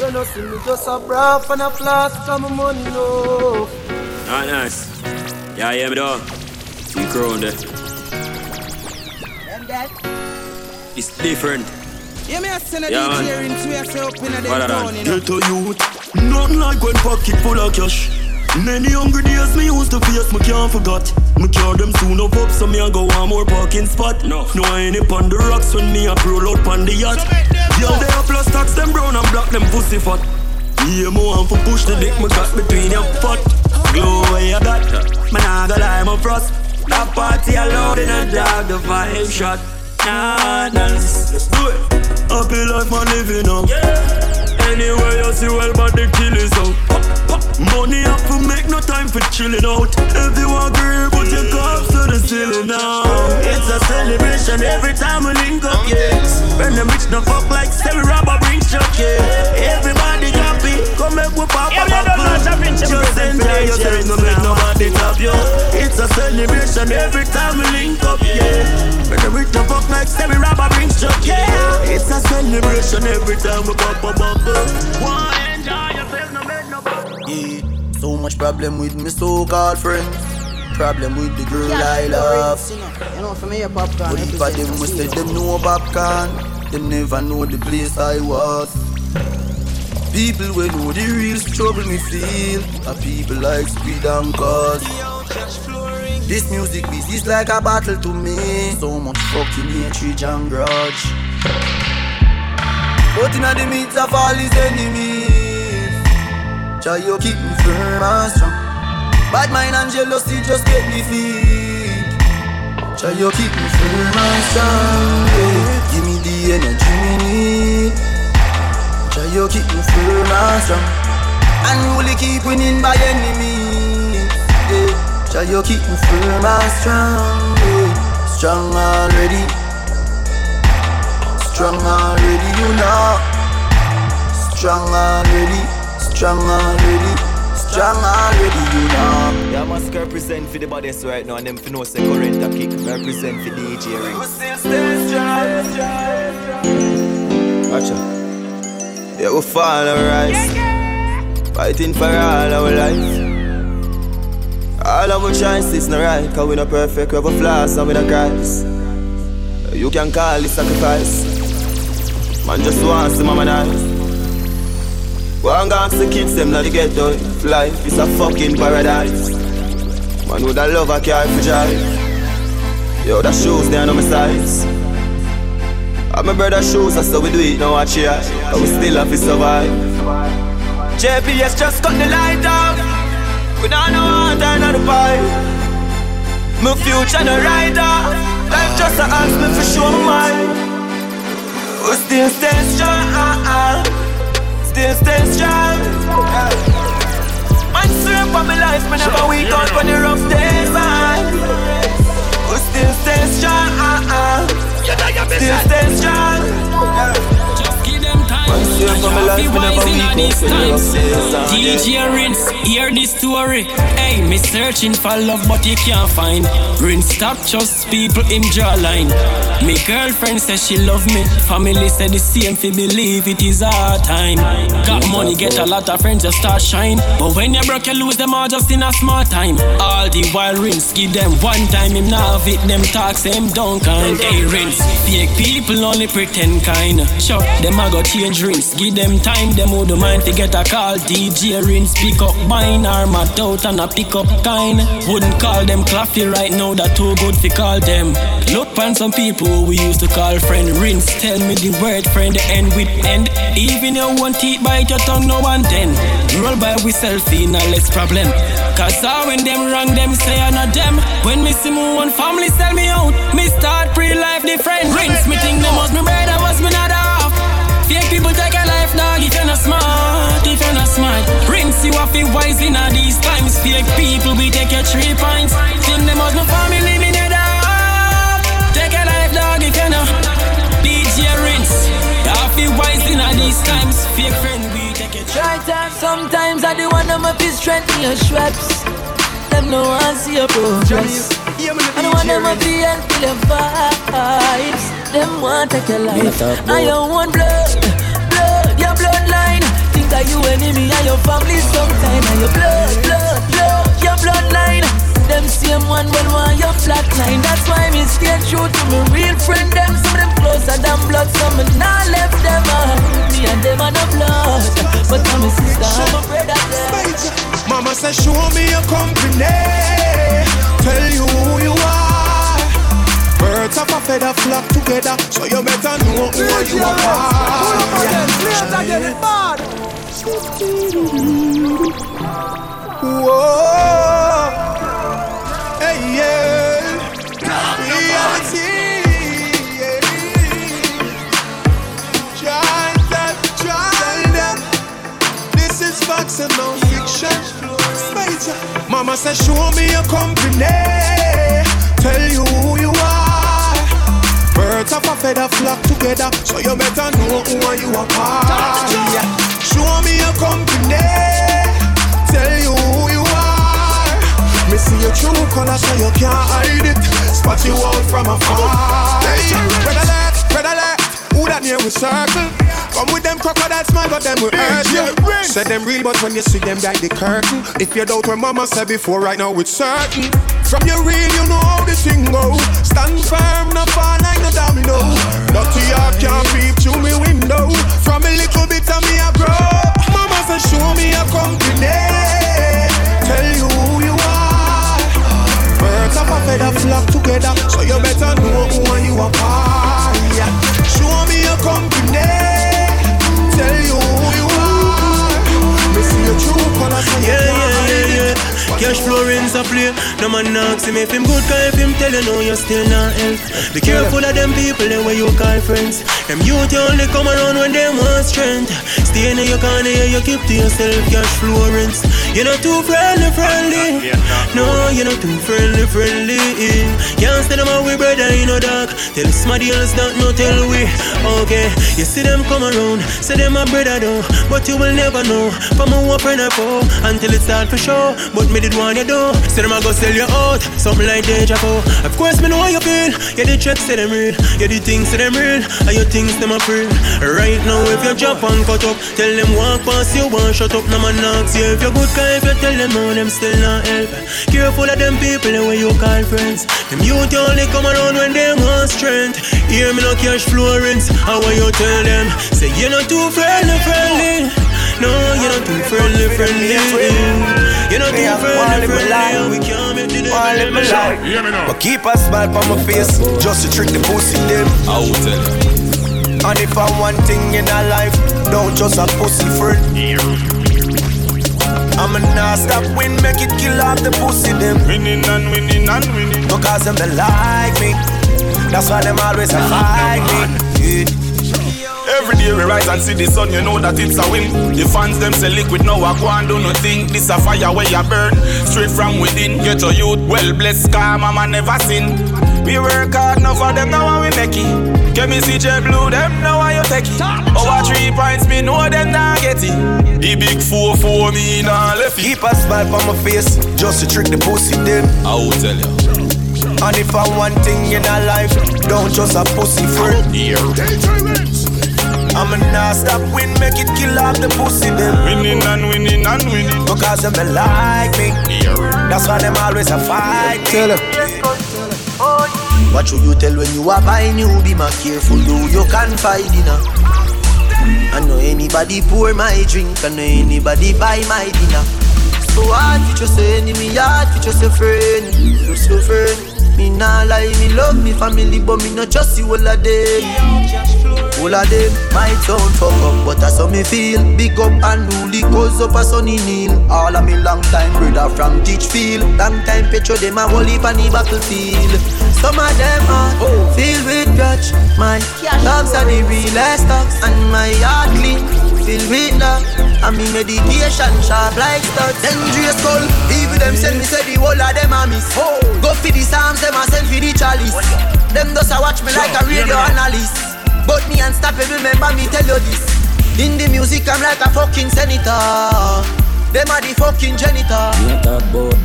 You know see me just a braff and a flask from my money no. Ah, nice. Yeah, yeah, me dog. See crown there. And that. It's different. Yeah, me a send a Yeah, DJ man. ring to yourself in a What them a town, you know. Get a youth, nothing like when pocket full of cash. Many hungry days me used to face, me can't forget. Me cure them soon up up, so me a go one more parking spot. No. no I ain't on the rocks when me a roll out on the yacht. Yo, they a plus tax them brown and black, them pussy fat. Yeah, me want for push the dick me got between your foot. Glow where you got, man I go lie, my frost. That party alone in a dog, the vibe shot. Nah, nah, let's do it. Happy life man living up. Anywhere you see well, but the kill is out. Money up to make no time for chilling out. Everyone agree, but your cops to the ceiling now. It's a celebration every time we link up, yeah. When the rich no fuck like Stevie Robber bring chuck, yeah. Everybody come make we pop a bubble. Just enjoy yourself, no make nobody top you. It's a celebration every time we link up, yeah. When the rich no fuck like Stevie Robber bring chuck, yeah. It's a celebration every time we pop a bubble. Why enjoy yourself, no make nobody. Yeah, so much problem with me so-called friends. Problem with the girl I love. You know, for me, a Popcaan. But if I them we say them know Popcaan, them never know the place I was. People we know the real trouble me feel. Are people like speed and cause. This music business is like a battle to me. So much fucking hatred and grudge. But in the midst of all his enemies, try you keep me firm and strong. Bad mind and jealousy just get me defeat. Try you keep me firm and strong. And strong. Only keep winning by enemies. Yeah. Try you keep me firm and strong. Yeah. Strong already. Strong already, you know. Strong already. Strong already. Strong already, you know. Yeah, I must represent for the bodies right now and them for no current a kick. Represent for DJ Ring. Watch out. Yeah, we fall and rise. Fighting for all our life. All our choices not right, cause we not perfect, we have a flaws and we not cries. You can call it sacrifice. Man just wants to mama nice. One gang the kids them not the ghetto. Life is a fucking paradise. Man with a love I carry for jive. Yo, the shoes they are on my size. And my brother shoes, that's how we do it now watch here. But we still have to survive. JPS just cut the light out. We don't know how to another pipe. My future no rider. Life just a ask me for sure mine. We still stay strong. Still stay strong. Man, swear for my life, me never weak out when the rough days man. We still stay strong. Still stay strong. Just give them time. For my life, me never weak out when the rough days. DJ Rinse, hear this story. Hey, me searching for love, but you can't find. Rinse stop trust people in jawline. Me girlfriend says she love me. Family said the same, fi believe it is our time. Got money, get a lot of friends, just start shine. But when you broke, you lose them all just in a small time. All the while Rinse give them one time, him now fit them talk, same don't kind. Hey, Rinse, fake people only pretend kind. Sure, them a go change Rinse, give them time, them who do mind to get a call. DJ Rinse, pick up mine, arm out and a pick up kind. Wouldn't call them claffy right now, that too good to call them. Look on some people we used to call friend. Rinse, tell me the word friend, the end with end. Even your one teeth bite your tongue, no one ten. Roll by we selfie, now less problem. Cause all when them wrong, them say I not them. When me see me one family sell me out, me start pre-life different. Rinse, me think them was me brother, was me not. Fake people take a life, dog, if you're not smart, if you're not smart. Rinse, you have to wise in all these times. Fake people, we take your three points. Think them was my family, me not off. Take a life, dog, if you're not. DJ Rinse, you have to wise in all these times. Fake friend, we take your Try time sometimes I do want them up is strengthen your straps. Them no one see your progress. I don't want them up be and feel your vibes. Them want take your life. I don't want blood, blood, your bloodline. Think of you enemy and your family sometime. And your blood, blood, blood, your bloodline. Them same one will want your flatline. That's why me stay true to my real friend. Them some of them closer than blood. Some and I left them on. Me and them on no blood, but I'm a sister, I'm a brother. Mama said, show me your company. Tell you who you are. Birds of a feather flock together, so you better know who you are. Whoa, hey yeah, reality. yeah. Try that, try that. This is facts and no fiction. Major. Mama said, show me your company. Tell you who you are. Birds of a feather flock together, so you better know who are you are. Yeah. Show me your company. Tell you who you are. Me see your true color, so you can't hide it. Spot you out from afar. Hey, red alert, red alert. Who that near we circle? Come with them crocodile smile, but them will hurt you. Say them real, but when you see them like the curtain. If you doubt what mama said before, right now it's certain. From your real, you know how the thing go. Stand firm, not fall like no domino. Dirty heart can't peep through me window. From a little bit of me I grow. Mama said, show me a company. Tell you who you are. Birds of a feather flock together, so you better know who you are. Show me your company. Tell you your true colors, Yeah, yeah, yeah, it. yeah. Cashflow Rinse a play. No man knocks him if him good, cause if him tell you no, you still not help. Be careful of them people, them way you call friends. Them youth you only come around when they want strength. Stay in your corner, yeah, you keep to yourself. Cashflow Rinse. You're not too friendly, friendly. No, you're not too friendly, friendly. Can't stay them out with brother, you know dog. Tell somebody else that no tell we. Okay, you see them come around, say them a brother though, but you will never know. From a up oh, until it start for show. But me did want you do. Say them a go sell you out, something like deja vu. Of course me know how you feel. You the checks say them real, you the things say them real, and your things them a real. Right now if you jump and cut up, tell them walk past you one shut up. No man knocks you if you good guy. If you tell them no, them still not help. Careful of them people the way you call friends. Them youth only come around when they want strength. Hear me no Cashflow Rinse. How will you tell them? Say you're not too friendly, friendly. No, you're not too friendly, friendly. You're not too friendly, friendly. We can't make the Wanna live my life. But keep a smile on my face, just to trick the pussy them. I will tell you. And if I want thing in a life, don't just a pussy friend. I'ma not stop win, make it kill off the pussy them. Winning and winning and winning. Because them they like me. That's why them always a fight me. Yeah. Every day we rise and see the sun, you know that it's a win. The fans them say liquid, now I go and do nothing. This a fire where you burn, straight from within. Get your youth, well blessed, car mama never sin. We work hard, now for them, now we make it. Get me CJ Blue, them now why you take it. Over three points, me know them not get it. The big four for me, now left it. Keep a smile on my face, just to trick the pussy them. I will tell you. And if I want thing in a life, don't just a pussy friend. I'ma not stop win, make it kill off the pussy them. Winning and winning and winning. Because them they like me. That's why them always a fight. Tell them. What should you tell when you are buying you? Be more careful, though you can find dinner. I know anybody pour my drink, I know anybody buy my dinner. So hard for just a enemy, hard for just a friend, just a friend. Me nah lie, me love me family, but me not just you all of them. All of them might sound fuck up, but that's how me feel. Big up and newly goes up a sunny kneel. All of me long time brother from Teachfield. Long time picture them a whole heap on the battlefield. Some of them are filled with grudge. My dogs are the realest dogs, and my heart clean. Filled with love, and me medication sharp like studs. Dangerous call, even them send me say the whole of them a miss. Go for the psalms, them a send for the chalice. Them just a watch me like a radio analyst. But me unstoppable, remember me tell you this. In the music, I'm like a fucking senator. Them are the fucking janitor.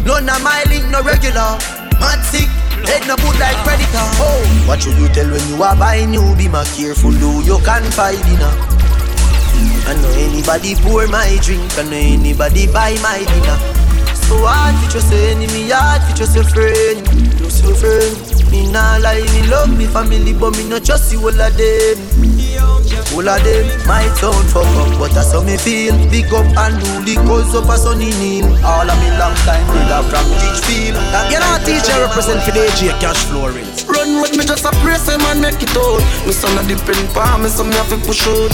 None of my link no regular. Mad sick, head no good like predator. Oh, what should you tell when you are buying you? Be my careful, do you can find dinner. I know anybody pour my drink, I know anybody buy my dinner. For just your enemy, for just your friend. Just your friend. Me nah lie, me love me family, but me not just you all of them. All of them might sound fuck up, but that's how me feel. Big up and do the cause up a sunny name. All of me long time brother from Teachfield. You know, teacher represent for the AJ cash flow. Run with me just a praise him and make it out. Me son a depend palm, me so me have to push out.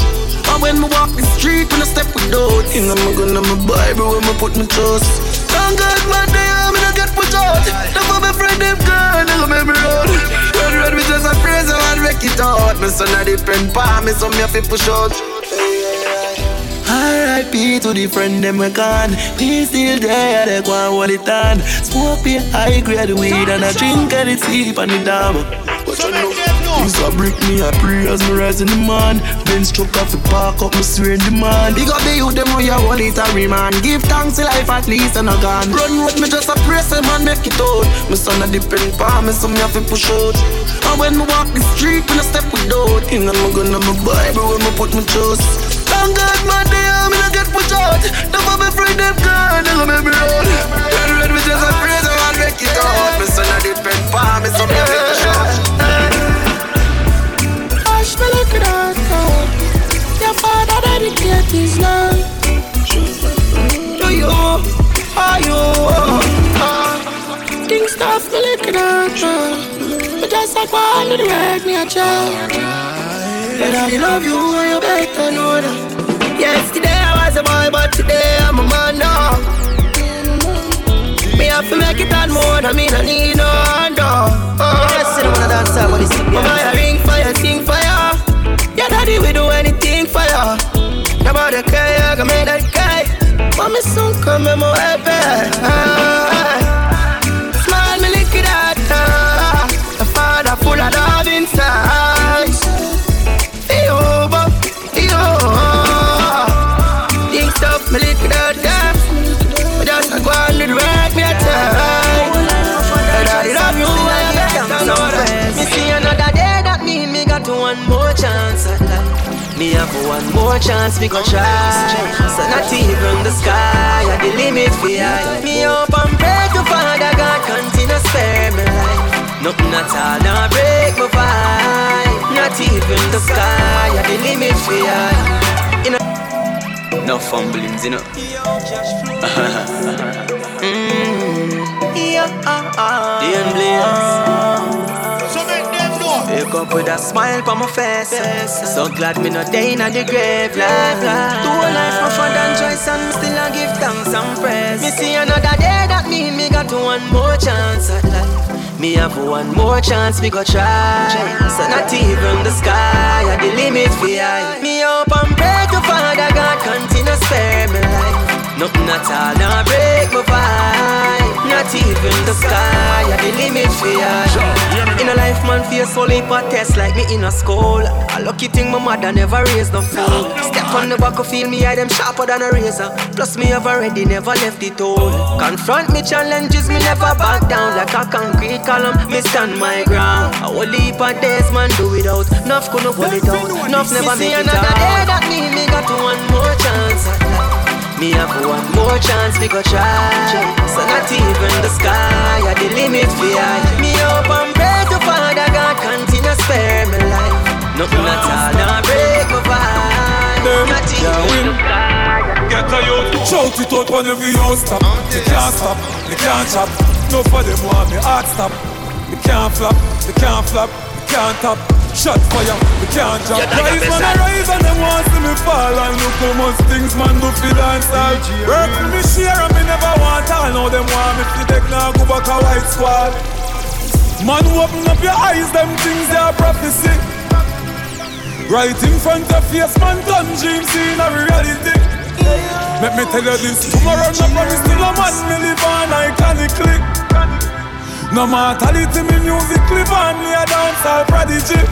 And when me walk the street, when I step with doubt, in my gun and my Bible, where me put my trust. Thank God, my day, me not put out. Never be afraid them girl, they make me run. Run, run, just a make it out. Me son depend me so me have to push out. R.I.P. to the friend them we gone We still there, they go and hold it on Smoke me high grade weed and I drink and sleep on the dam you know, things a brick me I pray as me rise in the man Benz truck off the park up, me swear in the man Big up the youth, them how you hold it a man Give thanks to life at least and I gone Run with me just a praise them and make it out Me son a depend pa me so me have to push out And when me walk the street, when I step with doubt In and my gun and my Bible, where me put my trust Thank God, my day, I'm gonna get put out. Never be afraid them girl, they gonna make me run. Red, red, we just a praise and make it out. Me son, I depend pa, me son, me take a shot. Hush me like that, Your father dedicate his life. To you, are you? Things tough me like that, But just like one to the right, me a child. But I love you and you better know that Yesterday I was a boy but today I'm a man now Me have to make it on more than me no need no hand oh. Yes, you wanna dance out, but it's Mama, I ring fire, sing fire daddy will do anything for ya. Nobody care, I can make that guy Mommy soon come and more happy Smile me lick it out The father full of love inside. Yo, but, yo Things tough, me lick it out just a go on the me a time Daddy love you, I better know that Me see another day, that mean me got one more chance. Me have one more chance, me go try. So not even the sky, at the limit for I. Me hope and pray to Father God continue spare me life. Nothing at all, now break my vibe. Not even the sky, at the limit for I. You know, no fumblings, you know. mm, yeah, uh, uh, the up with a smile on my face. So glad me not day in the grave. Life, life. A life more fun than choice and me still a give thanks and praise. Me see another day that mean me got one more chance at life. Me have one more chance, me go try. So not even the sky at the limit for I. Me hope and pray to Father God continue spare me life. Nothing at all, now break my vibe. Not even the sky at the limit for I. In a life, man, face only for test like me in a school. A lucky thing my mother never raised no fool. Step on the back of feel me, I them sharper than a razor. Plus me have already never left it all. Confront me challenges, me never back down like a concrete column. Me stand my ground. I will leap a days, man, do without. Nuff couldn't pull it out. Nuff never make it out. Another day that mean me got one more chance. Me have one more chance, we go try. So not even the sky, at the limit for I. Me hope and pray to Father God continue spare me life. Nothing at all, now break my vibe. Not even the sky. Get a youth, shout it out when every you stop. You can't stop, you can't chop. No for them want me heart stop. You can't flop, you can't flop, you can't top. Shot fire, we can't jump Rise man, I rise and them want see me fall. And look how much things man do fi dance all Work for me share and me never want all. Now them want me fi take now go back a white squad. Man open up your eyes, them things they are prophecy. Right in front of face, man done dreams in a reality. Let me tell you this, tomorrow no promise to no man Me live on iconically No mortality, me music live on Me a dancehall prodigy.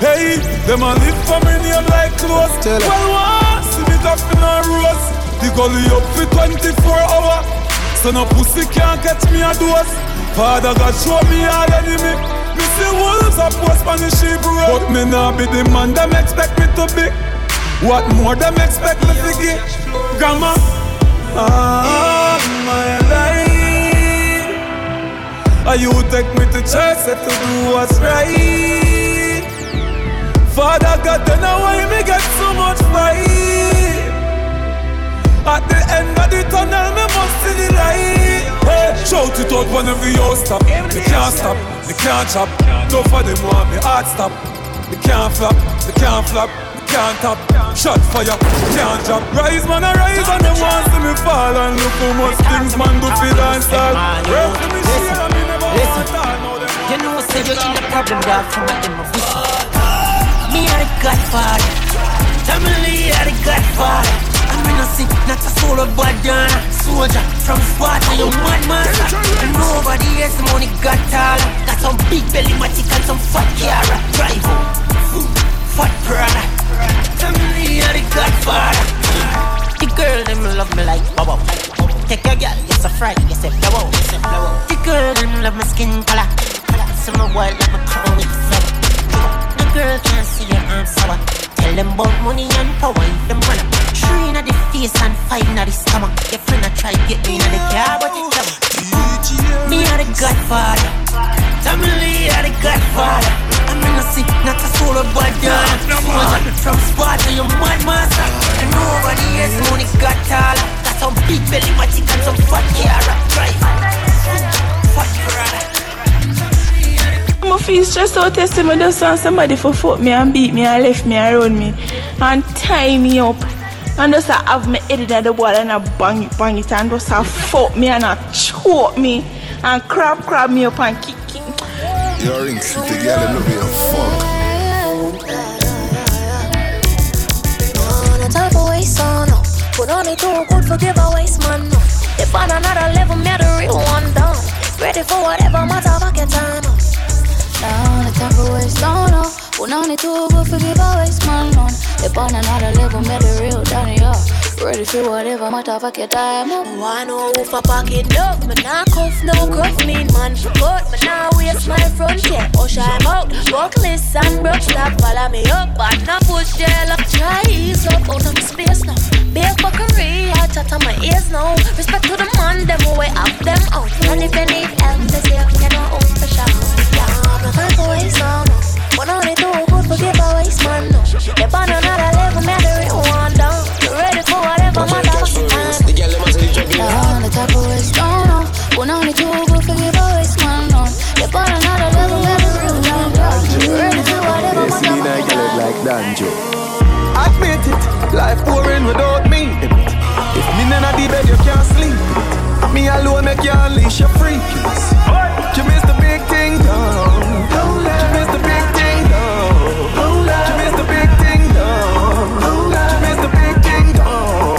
Hey, them a live for me name like clothes. Well, one, see me top in a rose. The gully up for 24 hours. So no pussy can't catch me a dose. Father God show me all enemy. Me see wolves a post on the sheep road But me nah be the man them expect me to be. What more them expect me to get? Grandma. Ah, my And you take me to church, said to do what's right. Father God, know why me get so much fight. At the end of the tunnel, me must see the light. Hey, shout it out whenever you stop. Me can't stop, they can't chop. No for them want me heart stop. They can't flop, they can't flop, me can't top. Shot fire, can't drop. Rise man, I rise and them want see me fall. And look how much things man do for dance. Rep to me share You know, say you're in the problem, dog, from a whistle. Me are the godfather. Family are the godfather. I'm in a sick, not a solo badana Soldier from Sparta, you mad master. And nobody has the money got taller. Got some big belly matic and some fat Kiara. Drive fat Tell me you're the godfather. The girl, them love me like bubble Take a girl, it's a fright, you say blow out, you say blow. Out The girl, them love my skin color. Some of wild like my crown with flower The girl can't see your arms sour. Tell them about money and power if them wanna Three inna the face and five inna the stomach. Your friend a try get me inna the car but it never Me a the godfather. Tommy Lee a the godfather. I'm in a sick, not a solo down Soldier from Sparta, you mad master. And nobody has money got taller some big belly matic and some fat Kiara Drive Fat brother I'm feel stressed out testing me just want somebody for fuck me and beat me and left me and run me and tie me up and just I have me head in the wall and a bang it, bang it and just a fuck me and I choke me and crab crab me up and kick it. Your ring city girl, you love you fuck. Put on it too good for giveaways, man. No. If on another level, me the real one down. Ready for whatever matter, motherfucking time. No. Down the waist on up. Put on it too good for giveaways, man. No. If on another level, me the real down yeah. Ready for whatever motherfucking time. No. Why no who for pocket up? Me nah cuff no cuff me man for cut. Me nah waste my front yeah. Oh shine out. Buckless and broke stop follow me up. But no push gel up. Try ease up out of my space now. Big fuckery, I chat on my ears now. Respect to the man, them who way up them out. And if you need help, let's hear you know own sure. Yeah, no time for waste no. One on it too good for giveaways man no. If on another without me. If me not the bed, you can't sleep. Me alone make you unleash your freakies. You miss the big thing, though. You miss the big thing, though. You miss the big thing, though. You miss the big thing, though.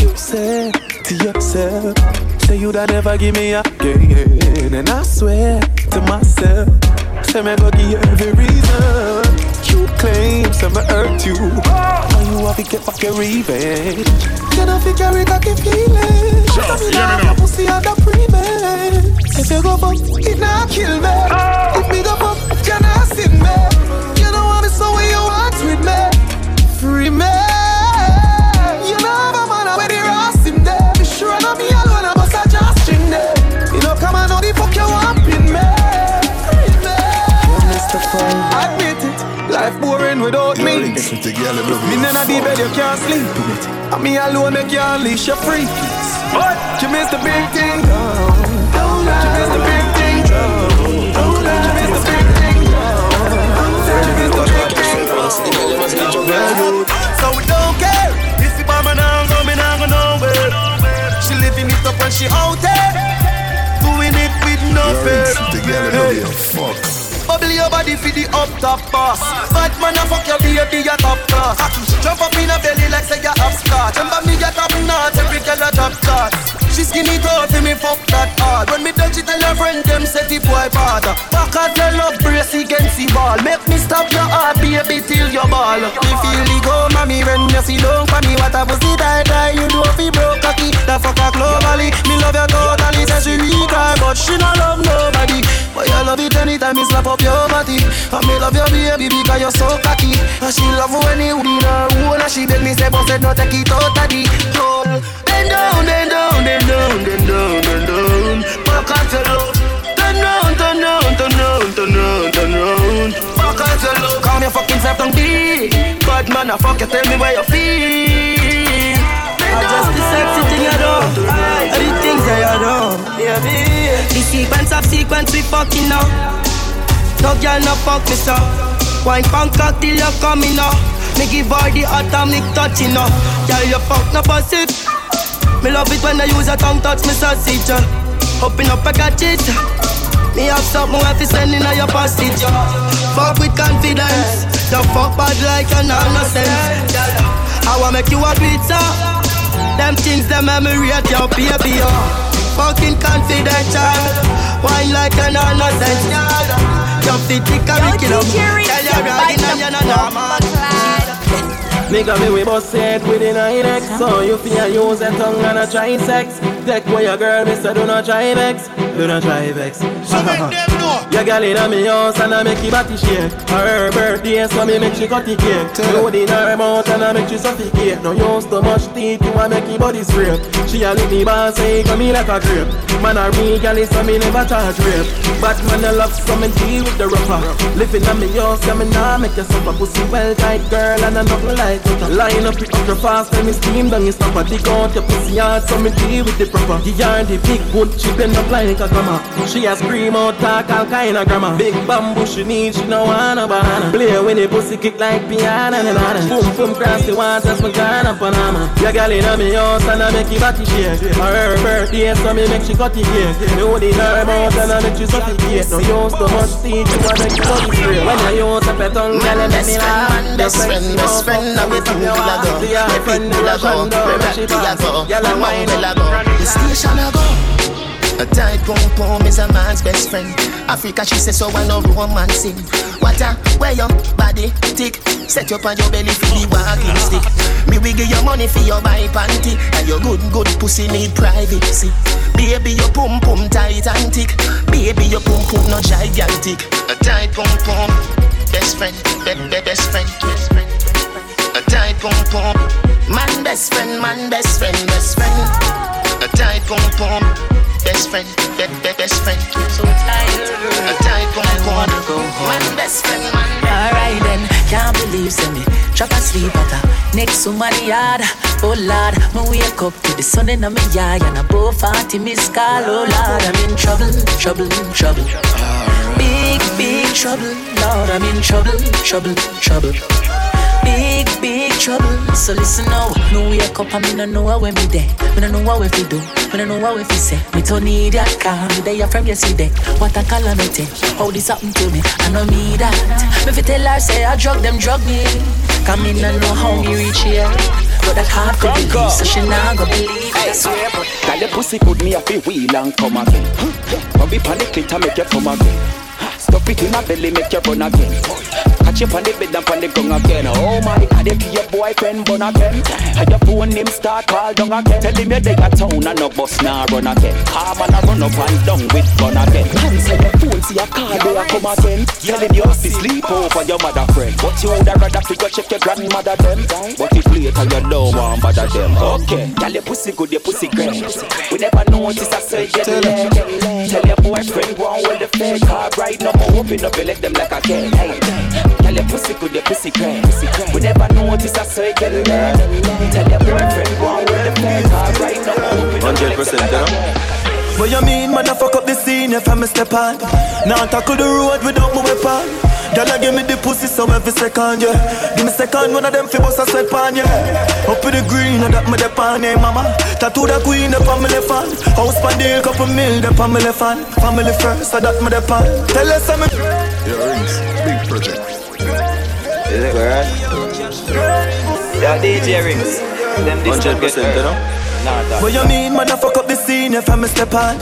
You said to yourself, say you'd never give me again, and I swear to myself. Say me go give you every reason You claim say me hurt you. And you have to get back your revenge? You know fi carry cocky feelings Sure, Come in hear me now. pussy under pre-med If you go fuck, it not kill me. Oh. If me go fuck, you not sin me You don't want me so when without me ring city girl, me you in the bed, you can't sleep in it. And me alone, make you unleash your freakies. You miss the big thing, down. You miss the big thing, down. You miss the big thing, down. You miss the big thing. So we don't care if the mama now go, me now go nowhere. She living it up when she out there, doing it with no fear. ring Bubble your body for the up top boss. Bad man a fuck your baby a top class. Jump up in a belly like say you have scotch. Remember me a top notch, every girl a top class. She skinny tall for me fuck that hard. When me touch it, tell your friend them say the boy bad. Back at your love brace against the ball. Make me stop your heart, baby, till your ball. Me feel the go, mommy, when you see long for me. What a pussy die die, you do fi broke cocky. The fuck a globally. Me love you totally, say she weak her, but she not love nobody. But you love it anytime me slap up your body. And me love your baby because you're so cocky. And she love when you in her own. And she beg me say, but said no take it out of the hole. Then down, down, down, down, down. Turn round, turn round, turn round, turn round, turn round. Self down deep. Man, I fuck you, tell me where you feel. I just the sexy thing I do, all the things I do. Yeah. The sequence of sequence we fucking up. No girl no fuck me so. Wine punk cock till you coming up. Me give all the atomic touch, up. Girl, you fuck no pussy. Me love it when I use a tongue touch me sausage. Open up a catch it. Me have something I fi send in your passage. Fuck with confidence. Don't fuck bad like a nonsense. I wanna make you a pizza. Them things, them memory at your baby. Fucking confidential. Wine like a nonsense. You fit the curriculum. Tell your riding and you're not normal. Me got me we bust it with the 9X So you feel use a tongue and a try sex Take away your girl, me say do not try vex. Do not try vex. So make them know. Your girl in a me house and I make you body shake. Her birthday so me make she cut the cake. Load in her mouth and I make she suffocate. No use too much teeth, you a make your body scrape. She a lick me boss, say come me like a grape. Man a real girl so me never charge rape But man I love some and deal with the rougher Living on me house, yeah me nah make you suffer. Pussy well tight girl and I nothing like Line up it ultra fast and me steam down you stop a dig out your pussy hard so me deal with the proper. The yard the big wood she bend up like a grandma. She a scream out talk all kind of grammar. Big bamboo she need she no want a banana. Play when the pussy kick like piano and nana Boom boom cross the waters my Ghana Panama Your girl in me house and I make you body shake Her birthday so me make she cut the cake Me hold in her mouth and I make she suffocate No use too much teeth you wanna make you body straight. When you use a pet tongue girl make me laugh. Best friend, best friend, now we think will I go? People I go? Where Rocky I go? And where will I go? The station I go. A tight pom pom is a man's best friend. Africa, she says so I know romancing. What a where your body tick. Set up on your belly for the walking stick. Me we give you money for your buy panty. And your good good pussy need privacy. Baby, your pum pum tight and thick. Baby, your pum pum no gigantic. A tight pom pom, best friend, be, be, best friend, best friend. A tight pom pom, man best friend, man best friend, best friend. A tight pom pom, best friend, be, be, best friend. So tight, a tight pom, man best friend, man. Alright then, can't believe say me drop asleep at a next to my yard. Oh Lord, me wake up to the sun in my yard and above 40 miss call. Oh Lord, I'm in trouble, trouble, trouble. Big, big trouble, Lord, I'm in trouble, trouble, trouble. Big, big trouble. So listen now. No wake up and me no know where me there. Me no know what we fi do. Me no know what we fi say. Me don't need that car. Me there from yesterday. What a calamity. How this happen to me? I know me that. Me fi tell her say I drug them drug me. Come in and know how me reach here. But that hard to believe, so she not go believe. I swear, but Girl, your pussy good, me a fi wheel and come again. Rub it on the clit and make you come again. It in my belly, make you run again. Catch you on the bed and on the ground again. Oh my God, if your boyfriend burn again. How your phone him start call down again. Tell him you dig a town and no bus now run again. Car man a run up and down with gun again. Say your phone see a car they a come again. Tell him you have to sleep over your mother friend. But you woulda rather fi go check your grandmother them. But if later you don't want bother them. Okay, tell your pussy good, your pussy great. We never notice get leg. Tell your boyfriend go on with the fake hard right now. More open up, you let them like a cat. Hey, tell your pussy good, your pussy great. We never notice I say get leg. Tell your boyfriend go on with the fake hard right now. More open up, you let them like a cat. What you mean, man? I fuck up the scene if I'm a step on. Now I tackle the road without my weapon. Girl, I give me the pussy so every second, yeah. Give me second, one of them fi bust a sweat pan, yeah. Up with the green, and that me dep on, hey mama. Tattoo the queen, up on me left hand. House pan deal, couple mil, dep on me left hand. Family first, so that me dep on. Tell us I'm a Yeah, rings. Big project. Is it right? Yeah, DJ rings. Them this 100%, you know? Nah, What you mean, man? I fuck up the scene if I'm a step on.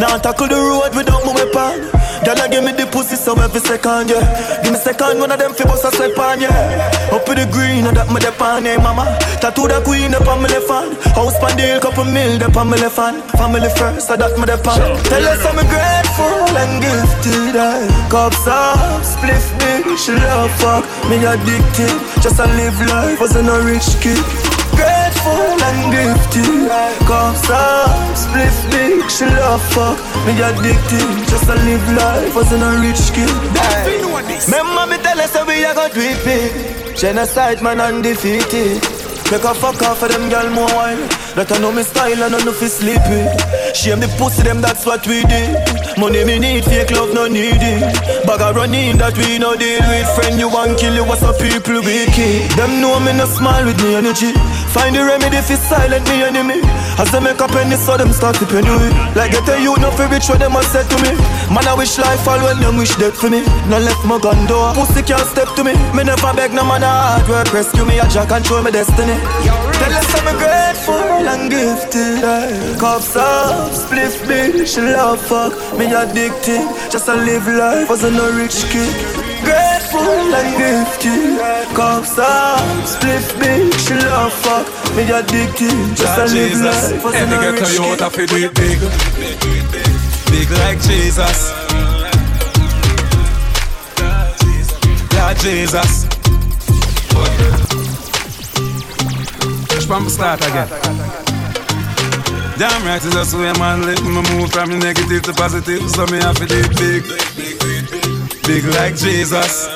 Now I tackle the road without my weapon. Girl, I give me the pussy so every second, yeah. Give me second, one of them fi bust a sweat pan, yeah. Up with the green, and that me dep on, eh, hey mama. Tattoo the queen up on me left hand. House pan deal, couple mil, dep on me left hand. Family first, so that me dep on. Tell us I'm grateful and gifted, I Cups up, spliff big, she love fuck, me addicted. Just a live life, wasn't a rich kid. Grateful and gifted. Cups up, split big, she love fuck. Me addicted, just to live life as in a rich kid. Remember me tell us that we are got big. Genocide man undefeated. Make a fuck off for them girl more wine. That I know me style and I know fi sleepy. Shame the pussy them, that's what we did. Money me need, fake love no need it. Bag a running that we no deal with. Friend you want kill you, what's up people wicked. Them know me no smile with me energy. Find the remedy fi silent me enemy. As they make a penny, so them start to penny it. Like get a you no fi rich what them a said to me. Man I wish life all when them wish death for me. No left my gun door, pussy can't step to me. Me never beg no man a hard work rescue me. I just control my destiny. Tell us I'm grateful and gifted. Cups up, spliff me, she love fuck. Me addicted, just to live life as a no rich kid. Grateful and gifted. Cups up, spliff me, she love fuck. Me addicted, just to live life as a no rich ghetto youth kid. have to do it big Big like Jesus Lord Jesus from the start again. Damn right is just the way man. Live Me move from the negative to positive So me have to do big Big like Jesus.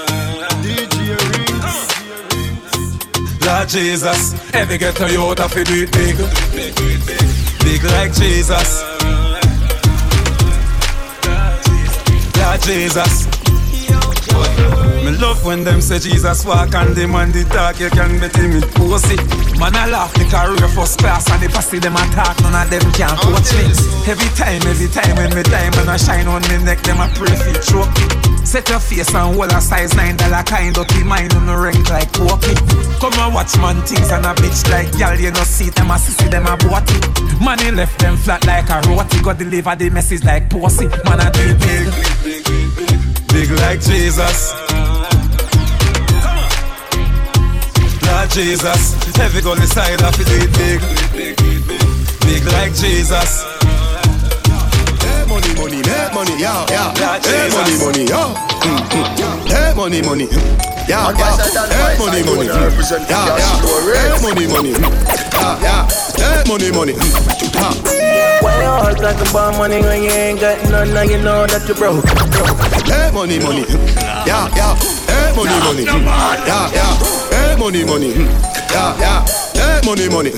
Lord Jesus Every ghetto youth have to do it big Big like Jesus. Lord Jesus me love when them say Jesus walk and them on the talk You can bet him with pussy Man I laugh the career first class And I see them attack None of them can coach me Every time, every time when me time And I shine on me neck Them I pray for choke Set your face and hold a size nine dollar kind Dirty mind on the rank like pokey Come and watch man things and a bitch like Y'all you know see them a sissy them a boughty Man he left them flat like a roti Go deliver the message like pussy Man I do it big Big like Jesus Lord Jesus Heavy gun inside I feel it big Big like Jesus Hey, money, money, hey, money, yeah, yeah. Hey, money, money, yeah. Mm, mm. Hey, money, money. Yeah, yeah. Hey, money, money. Yeah, yeah. Hey, money, money. Yeah, yeah. Hey, money, money. Yeah. Why you all talk about money when you ain't got none Now you know that you broke Hey, money, money. Yeah, yeah. Hey, money, money. Yeah, yeah. Hey, money, money. Yeah, yeah. Hey, money, money.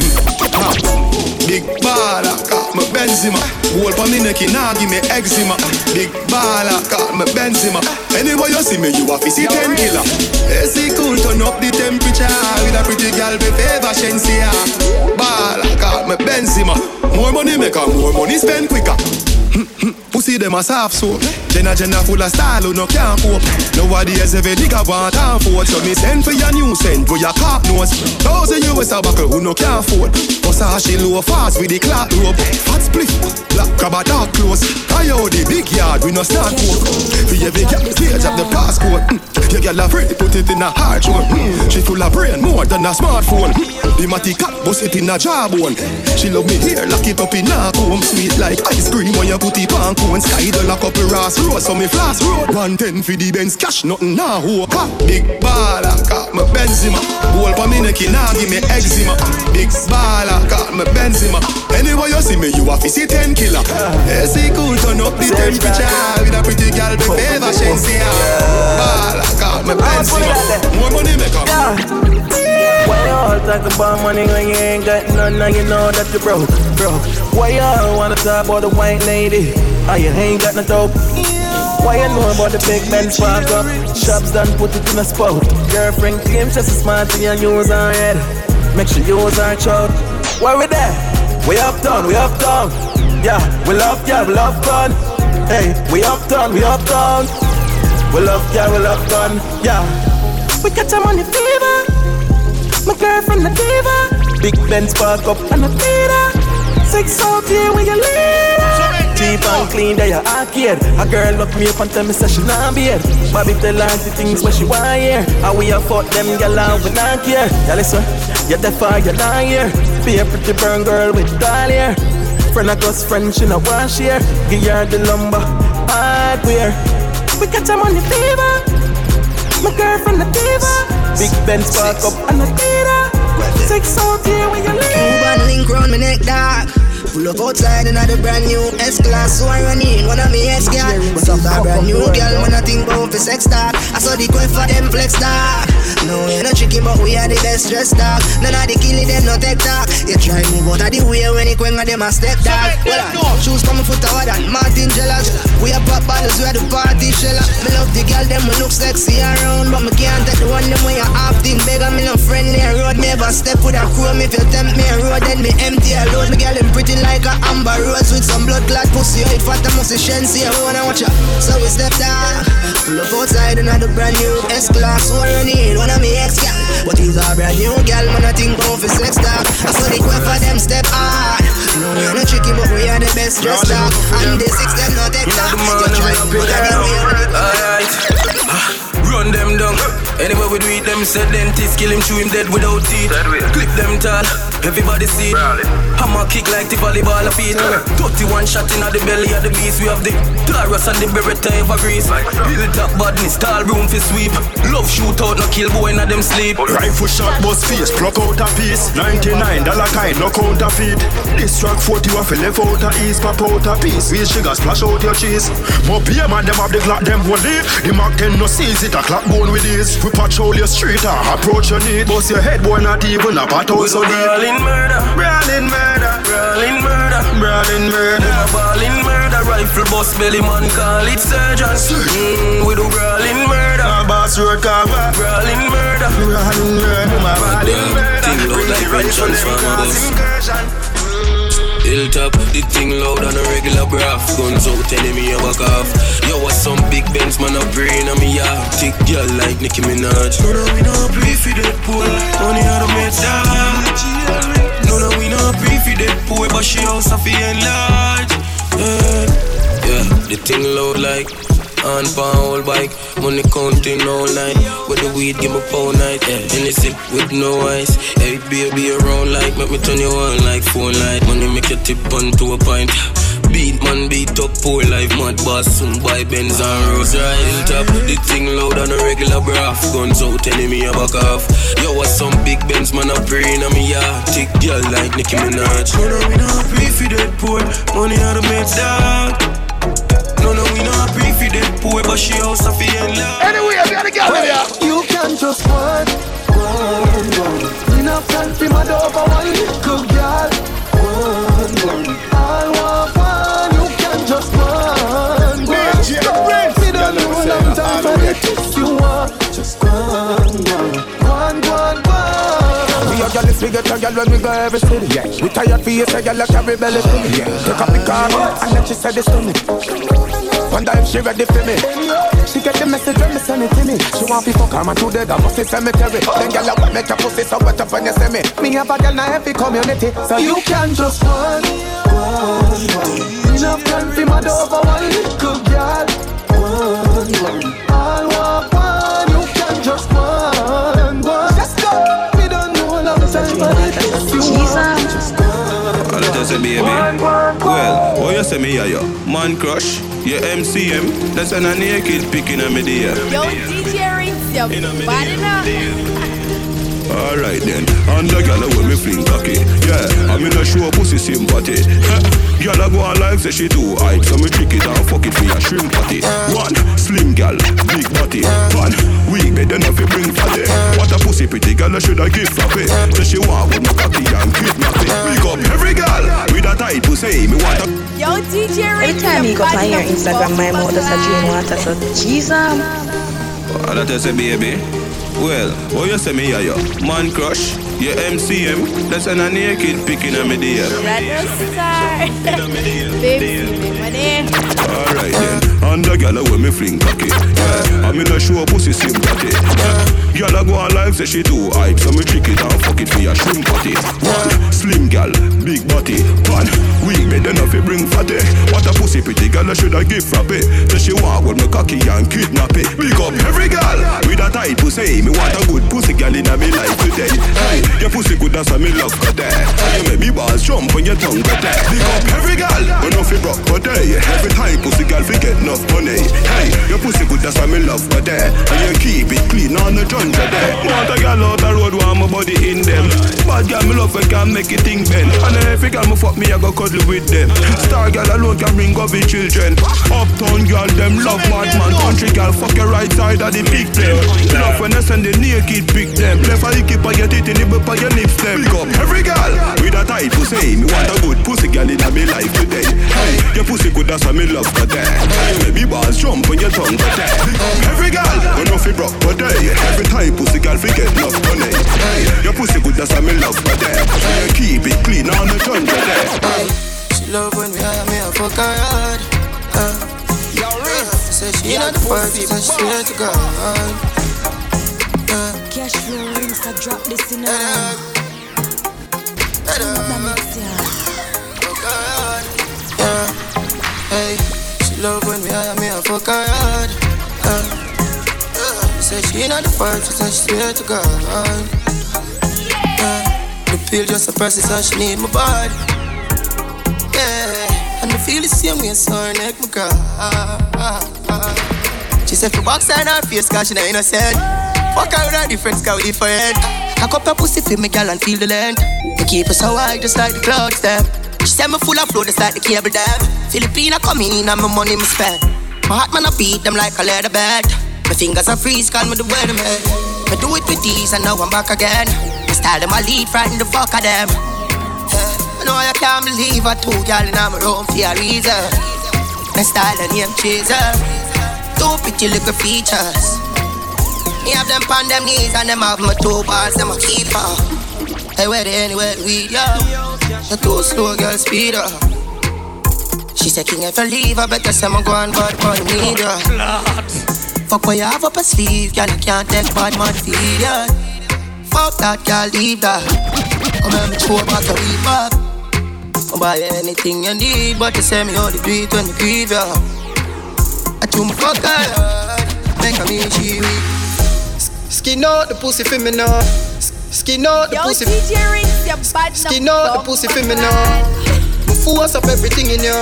Big baller, got me Benzema. Gold pa me neck, nah give me eczema. Big baller, got me Benzema. Anywhere you see me, you a fi see ten killer. AC cool, turn up the temperature with a pretty girl be favor Shenseea. Baller, got me Benzema. More money make her, more money spend quicker. Pussy them a soft soap. Jenna Jenna full of style who no can't cope. Nowadays every nigga want and afford So me send for your new send for your cop nose Thousand US a buckle who no can't afford. Versace low fast with the clock rope. Fat split, black crab a dark clothes. I owe the big yard we no start coke. For every girl stage up the passport. mm. Your girl a free put it in a hard zone mm. She full of brain more than a smartphone. The matty cat bust it in a jawbone. She love me here lock it up in a comb. Sweet like ice cream when you put it on cone Sky the lock up Ross Road so me flash road. 110 for the Benz cash nothing nah hope Ha, Big baller got me Benzema. Gold pa me neck nah give me eczema. Big baller got me Benzema. Anywhere you see me you a fi see 10 killer. AC cool turn up the temperature. With a pretty girl be talk about money when you ain't got none. Now you know that you broke, broke. Why you wanna talk about the white lady? Oh, you ain't got no dope? Why you know about the big Ben spark up? Shops done put it in a spot. Girlfriend claims just as smart to you use her head. Make sure you use her child. Why we there? We up uptown, we uptown Yeah, we love yeah, we love fun Hey, we uptown, we uptown We love yeah, we love fun Yeah. We catch on the fever my girl from the diva Big Ben spark up. And a theater Six out here when you leave. Cheap and clean, they are arcade A girl look me up and tell me say she not beard. Bobby tell her the things where she want hear How we a fuck them gal and we not care. Yeah listen, you're deaf or you're not here. Be a pretty burn girl with doll hair Friend of us friend, she not want share. Give her the lumber, hardware. We catch them on the fever. My girl from the diva Big Ben spark up and a Sex out here when you leave. Cuban link round my neck, dog. Pull up outside in the brand new S class, so I run in one of me ex girl. But up that brand new girl, when I think about for sex talk, I saw the quest for them flex talk. No, we not tricky, but we are the best dressed dog. None of the killing them no take talk. You try move out of the way when it quenga them a step dog. Well, I shoes coming foot over that Martin jealous. We are pop bottles, we are the party sheller. Me love the girl, them we look sexy around, but me can't take the one them way I have thing bigger. Me no friendly road, never step with a chrome. If you tempt me a road, then me empty a load. Me girl them pretty like a amber rose with some blood clot pussy. You fat, I must shensi. I wanna watch ya. So we step down. Pull up outside another brand new S class. What you need? Of me ex gal, but he's a brand new gal. Man, I think about for sex talk. I saw the for them step hard. No, we're not tricky, but we are the best dressed dog. And the six them not take talk. You try, but I Anywhere we do it, them said dentist kill him, chew him dead without teeth. Clip them tall, everybody see it. Hammer kick like the volleyball of feet. 31 shot in the belly of the beast. We have the Taurus and the Beretta ever grease. Build up badness, tall room for sweep. Love shootout, no kill boy in them sleep. Rifle shot, bust face, pluck out a piece. 99 dollar kind, no counterfeit. This truck 40 off, left out a east, pop out a piece. Real sugar, splash out your cheese. More beer man, them have the Glock, them will leave. The Mark 10 no sees it, a clock bone with this. We patrol your street, uh, approach your need. Bust your head, boy, not even a part out so deep. Brawling murder, Brawling murder, brawling murder, brawling murder. Brawling murder, rifle bust belly man, call it surgeon. Mm, we do brawling murder. A boss road cover. Brawling murder, brawling murder, brawling murder. Thing loud like red transformers. Hilltop, the thing loud on a regular graph. Guns out telling me a back off. Yo, what some big Benz man a brain on me yeah. Thick girl like Nicki Minaj. No, no, we not pray for that poor. Money out of me dog. No, no, we not pray for that poor, but she also feel enlarged. Yeah, yeah, the thing loud like on pan whole bike, money counting all night. With the weed, give me pound night. Yeah, any sip with no ice. Hey, baby, around like, make me turn you on like phone light. Money make you tip on to a pint. Beat man, beat up poor life, mad boss. Soon buy Benz and Rolls right hilltop. The thing loud on a regular graph. Guns out, me a back off. Yo, what some big Benz man a brain on me, yeah. Thick girl like Nicki Minaj. No, no, we not pray for that poor. Money out of me dog. No, no, we not pray for that poor, but she also feel love. Anyway, I gotta get with ya. You can just one, one, one. Enough time for my dog for one little girl. One, one. I want one. You can just one, one. Me don't know long time for the kiss you want. Just one, one, one, one, one. We are girl, we get a girl when we go every city. Yeah. We tired for you, say girl, like carry belly. Yeah. Take up the car, and then she said this to me. Wonder if she ready for me. She get the message when me send it to me. She want me fuck her man to the damn pussy cemetery. Then girl, I make your pussy so wet up when you see me. Me have a girl in every community, so You can just one, one, one. Enough time for my dog for one little girl. One, one. I want one. You can just one, All I tell you, baby. Well, what you say me, yeah, yo? Man crush, your MCM. That's an a naked picking on me there. Yo, DJ Rinse, your body now. Alright then, and the gyal when me fling cocky. Yeah, I'm in a show pussy sympathy Gyal a go on like say she too hype So me trick it and fuck it for your shrimp patty One, slim gyal, big body. One, weak bed enough to bring fatty What a pussy pretty gyal I should I give for it. Say she want with my cocky and kidnap it. Big up every gyal with a tight pussy Me want a Yo, DJ Rinse, Anytime you go on your Instagram, my mouth does a drain water, so Jesus. All I tell you, baby. Well, what you say me here, yo? Man crush, your MCM. That's an a naked picking on me there. Red Star. Babes, money. Alright then, and the gyal when me fling cocky yeah. I'm in a show pussy sympathy yeah. Gyal a go on like say she too hype So me trick it and fuck it for your shrimp patty One, slim gyal, big body One, weak bed enough to bring fatty What a pussy pretty gyal I should I give frappe Say she want with me cocky and kidnap it Big up every with a tight pussy Me want a good pussy gyal in me life today hey, Your pussy good as me love cut there you make me balls jump when your tongue cut there Big up every gyal when no fi broke but hey Every time pussy girl fi get enough money. Hey, your pussy good, why me love for there. And you keep it clean on the jungle there. Want a girl out the road, want my body in them. Bad girl, me love when can make it think bend. And every girl me fuck me, I go cuddle with them. Star girl alone can bring up the children. Uptown girl, them love mad man. Country girl, fuck your right side of the big them. Love when I send the naked pick them. Left eye keep on your teeth, nibble on your lips them. Pick up every girl with a tight pussy. Me want a good pussy girl in my life today. Hey, your pussy good, that's why me love for that. Baby balls jump on your tongue for that. Every girl, when off broke for day. Every time pussy girl forget love money. Hey, your pussy good, that's why me love for that. You keep it clean on the tongue for that. She love when we have me a fuck her hard. Uh, Say she not the party, so she swear to God. Uh, Cash flow rings, I drop this in a Yeah, hey, she love when we have me a fuck her hard. Uh, say she not the party, so she swear to God. Yeah, the pill just a process and she need my body. Yeah, and I feel the same way, so her neck She said for box in her face, cause she not innocent. Fuck her with her different scout different. Cock up her pussy for me, girl, and feel the length. Me keep her so high, just like the clouds, them. She said me full of flow, just like the cable dam. Filipina come in and my money me spend. My heart man I beat them like a leather bed. My fingers are freeze, call me the weatherman. I do it with these and now I'm back again. My style them I lead, frighten the fuck of them. I know I can't believe I two girl in my room for a reason. My style and name chaser. Two pretty little features. Me have them on them knees and them have my two bars, them a keeper. Hey, where they anywhere we yo? The too slow girl speed up. She said, King, if I leave, I better say I'm going bad for the media. Fuck what you have up a sleeve, girl, I can't take bad man feed ya. Fuck that, girl, leave that. Come and me throw back weed back. I'll buy anything you need, but you say me only do it when you grieve ya. I do my fuck her, make me she weak. Skin out the pussy for me now. Skin out the Yo, pussy. DJ Rinse, you bad Skin out the pussy for me now. Force up everything in you.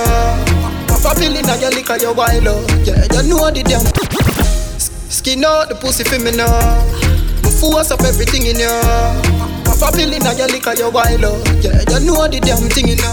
Pop a pill in your liquor, you wild out. Yeah, you know the damn. Skin out the pussy for me now. Force up everything in you. Pop a pill in your liquor, you wild out. Yeah, you know the damn thing in you.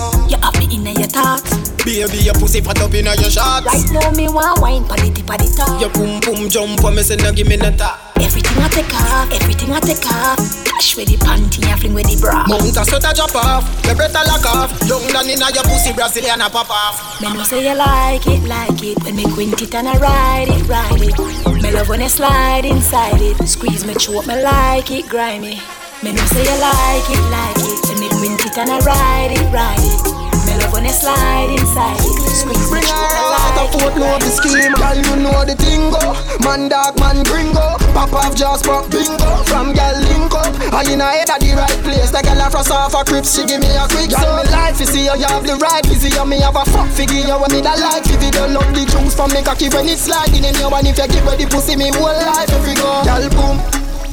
Your thoughts. Baby, your pussy fat up in your shots. Right now, me want wine, pa the tip of the top. Your boom boom jump for me, say no give me no top. Everything I take off, everything I take off. Dash with the panty and fling with the bra. Mount a sweat a drop off, your breath a lock off. Young down inna your pussy, Brazilian a pop off. Me know say you like it, like it. When me quint it and I ride it, ride it. Me love when I slide inside it. Squeeze me throat, me like it, grimy. Me know say you like it, like it. When me quint it and I ride it, ride it. Me I slide inside it. Squeeze me Bring her out like a foot, know the scheme, girl, you know the tingo. Man dog, man gringo, pop off just pop bingo. From girl link up, I in a head at the right place. The girl a frost off a crib, she give me a quick Girl, me life, you see you, you have the right, you see you, me have a fuck figure, you want me that like. If you don't love the juice from me cocky when it's sliding in you, and if you give her the pussy, me whole life every go. Girl, boom.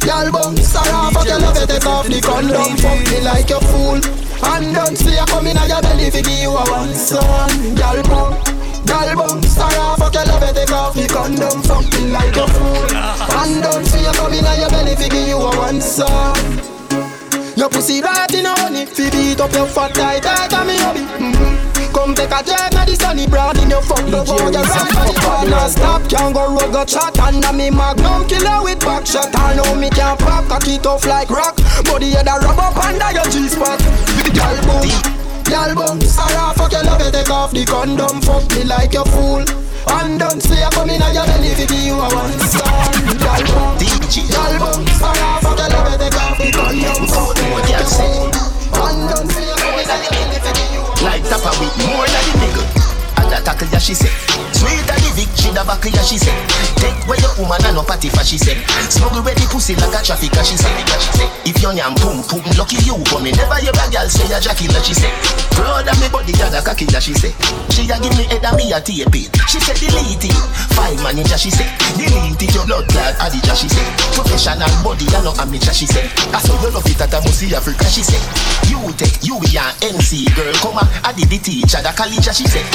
Y'all bum, Sarah, fuck your love, you take off the condom Fuck me like a fool And don't see come in on your belly fi give you a one son Y'all bum, y'all bum, Sarah, fuck your love, take off the condom. Me like a fool. And don't see come in on your belly fi give you a one son Your pussy right in honey Fi beat up your fat tight, tight and me hobby mm-hmm. Come take a drive na the sunny brown in your fuck. The boy You ride on the corner stop. Can't go road got shot Under me magnum killer with back shot. I know me can't pop Cocky tough like rock. Body head a rub up under your G-spot. Y'all boom Y'all boom. Sarah fuck your love you take off the condom. Fuck me like a fool. And don't say I come in on your belly give you a one star. Y'all boom Y'all boom. Sarah fuck your love you take off the condom. Fuck me like a fool. And don't say I come in on your belly give you Like a week more than the nigga. And tackle yeah she say. Sweet as the Vic, she the buckle yeah she say. Take where your woman and no party for she said. Smuggle ready pussy like a traffic, she said. If you're yam pum pum, lucky you, but me never hear a girl say a Jackie like she said. Brother, me body got a cocky that she said. She a give me head and me a tape it. She said delete it. File manager she said. Delete it your blood clot addict she said. Professional body and no amateur she said. I saw you love it at a Musi Africa she said. You take you be an NC girl come on. I did the teacher the college she said.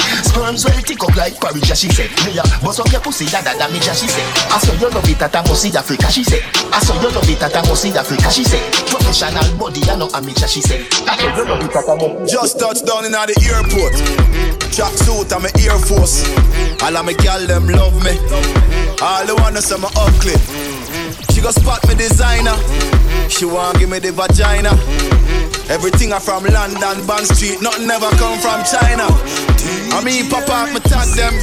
Sperms well tick up like porridge she said. Me a bust up your pussy that that damage she said. I saw you love it at a Musi Africa she said. I saw you love it at a Musi Africa she said. Professional body and no amateur she said. I saw you love it at a Just touched down in the airport. Track suit I'm my Air Force. All of my gal them love me. All the wanna say my ugly. She go spot me designer. She want give me the vagina. Everything I from London, Bond Street. Nothing ever come from China. I mean, pop out, me tag them.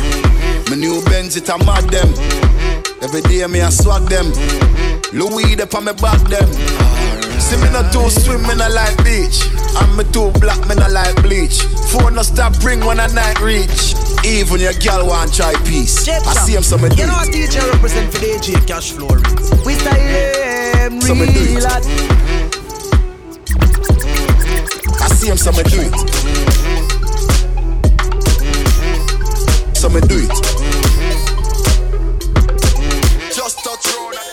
My new Benz, it a mad them. Every day me I swag them. Louis, they on me back them. See me not too swim, me not like beach. I'm me too black, me not like bleach. Phone no stop ring when a night reach. Even your girl want try peace. I see him some do it. You know what DJ represent for the AJ cash floor. We style them Some real. I see him some do it. Some do it.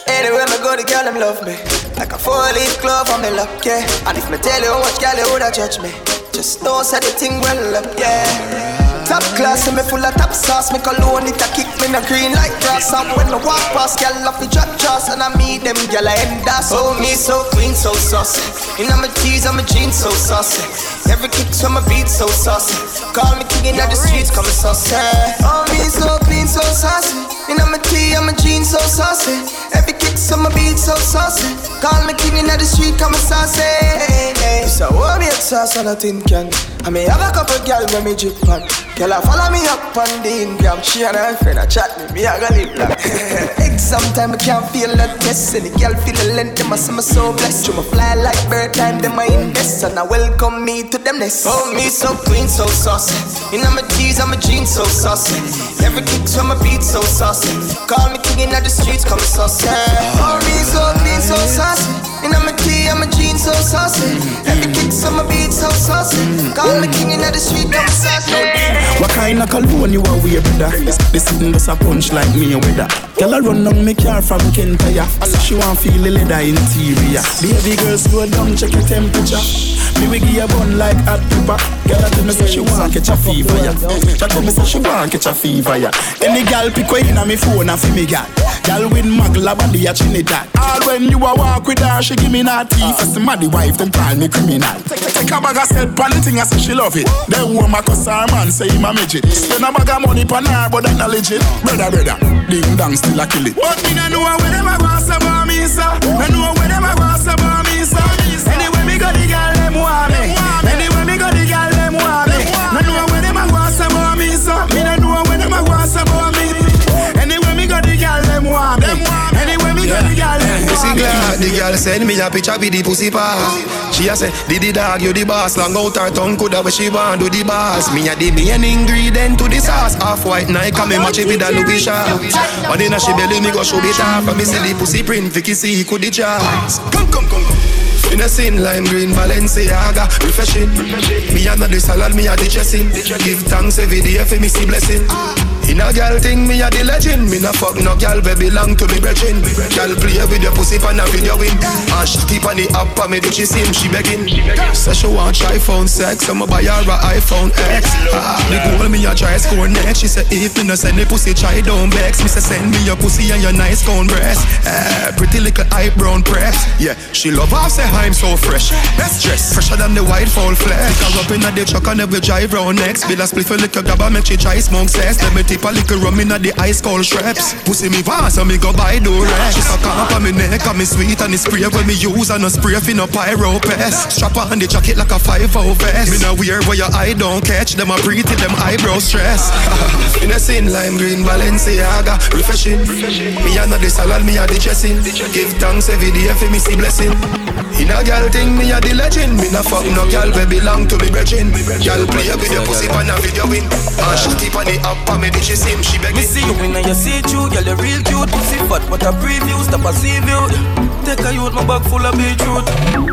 Anywhere me go, the girl them love me. Like a four-leaf glove on me luck, yeah. And if me tell you much girl you woulda judge me, just know say the thing well up, yeah. Top class, and me full of top sauce. Me cologne it a kick me no green like grass. And when me walk past, girl off the drop jaws, and I meet them girl I end us. Oh me so clean, so saucy. Inna my tees, and my jeans so saucy. Every kick from my beat so saucy. Call me king inna the streets, come saucy. Oh me so clean, so saucy. Inna my tee, and my jeans so saucy. Every kick from my beat so saucy. Call me king inna the street, come saucy. So what me sauce on a tin can. I may have a couple girl when me drip on. Girl, I follow me up on the Instagram. She and her friend a chat me, me a go live like. Exam time, I can't feel the test. And the girl feel the length, them a say me so blessed. You me fly like bird time, them a invest. And I welcome me to them nest. Oh, me so clean, so saucy. In my tees, and my jeans so saucy. Every kick from my beat so saucy. Call me king in the streets, come saucy. Oh, me so clean, so saucy. In my tee, and my jeans so saucy. Every kick from my beat so saucy. Call me king in the street, come saucy. What kind of cologne you are wear, brother? This sitting just a punch like me that. Girl, I run down me car from Kentaya. Say she want feel the leather interior. Baby girl, slow down, check your temperature. Me we give a bun like hot pepper. Girl, I tell me say she want catch a fever, yeah. She tell me say she want catch a fever, yeah. Any girl pick way in me phone and fi me gal. Girl with magla body a Trinidad. All when you a walk with her, she give me that teeth. The muddy wife, them call me criminal. Take a bag of set pan the thing, I say she love it. Then woman cuss her man, say him a midget. Spend a bag of money pan her, but that not legit. Brother, brother, ding dong it. But me no know where them a go about me, sir. Me know where them a go about me, sir. Anyway, me go the girl them want me. The girl send me a picture with the pussy pass. She a say, Didi dog, you the boss. Long out her tongue, coulda where she want do the boss. Me a the main ingredient to the sauce. Half white Nike, me match it with a Louis shot. But inna she belly, me go show it off. And me see the pussy print, Vicky see could the jazz. Come, come, come, come. Innocent lime green Balenciaga refreshing. Me a the salad, me a the dressing. Give thanks every day for me see blessing. In a girl thing, me a the legend. Me no fuck no girl, we belong to me brethren. Girl play with your pussy pan a video win. And she keep on the app, and me do she sim, she begging. Say she want try phone sex, I'ma buy her a iPhone X. Ah, the goal me a try score next. She say if me no send the pussy, try don't vex. Me say send me your pussy and your nice cone breast. Eh, pretty little eyebrow press. Yeah, she love how say I'm so fresh. Best dress, fresher than the white fall flesh. Pick her up inna the truck and every drive round next. Bill a spliff a little grab and make she try smoke cess. Let me tip a little rum inna the ice cold straps. Pussy me vast so me go buy do rest. She suck up on me neck and me sweet and the spray when me use and a spray fi no pyro pest. Strap on the jacket like a five o vest. Me no wear where your eye don't catch them a breathe till them eyebrow stress. in a sin lime green Balenciaga refreshing. Me a the salad, me a the dressing. Give thanks every day for me see blessing. In a girl thing, me a the legend. Me na fuck no girl we belong to me brethren. Girl play with your pussy pan a video win. And she keep on the up and me did she sim, she beg Me see you when you see you, girl you real cute. Pussy fat, what a preview, stop a see you. Take a youth, my bag full of beetroot.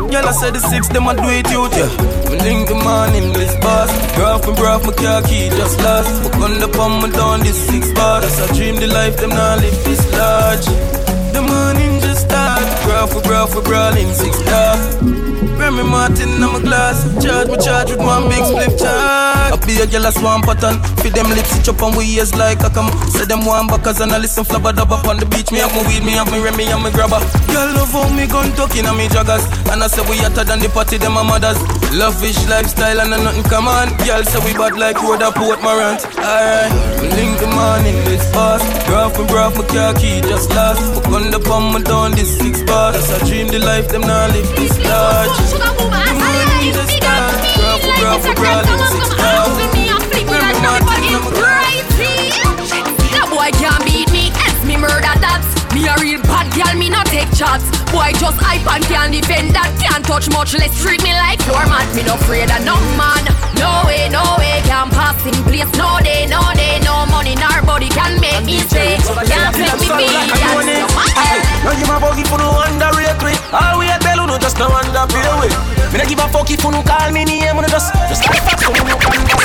Girl I said the six, them a do it youth, yeah. Me link the man in this boss. Graph me, graph my car key just lost. But gun the pump me down this six bars. That's a dream, the life them not live this large. The morning just start. Graph for graph for brawling six. Remy Martin in my glass. Charge me charge with one big split charge. I be a girl a swan pattern. Feed them lips itch up on we ears like a come. Say them one backers and I listen flabba dub up on the beach. Me have my weed, me have me Remy and me grabber. Girl love how me gun tucking and me joggers. And I say we hotter than the party, them my mothers. Love fish lifestyle and nothing come on. Girl say we bad like road a Port Morant. Alright, we link the man in this fast. Graph me graph my car key just last. But gun the palm me down this six bars. That's a dream the life them not live this large. Sugar woman, I like it big and me Like it's a girl, come on, come out with me And flip me like nobody crazy That boy can't beat me, else me murder that me a real bad girl, me not take shots. Boy just hype and can't defend that. Can't touch much, let's treat me like doormat. Me no afraid of no man. No way, no way, can't pass in place. No day, no day, no money, nor body can make me say. Can't make me be feel Hey, now you my buggy for no underrate me. All we a tell you no just no under pay away. Me not give a fuck if you no call me name, no just just like fuck so no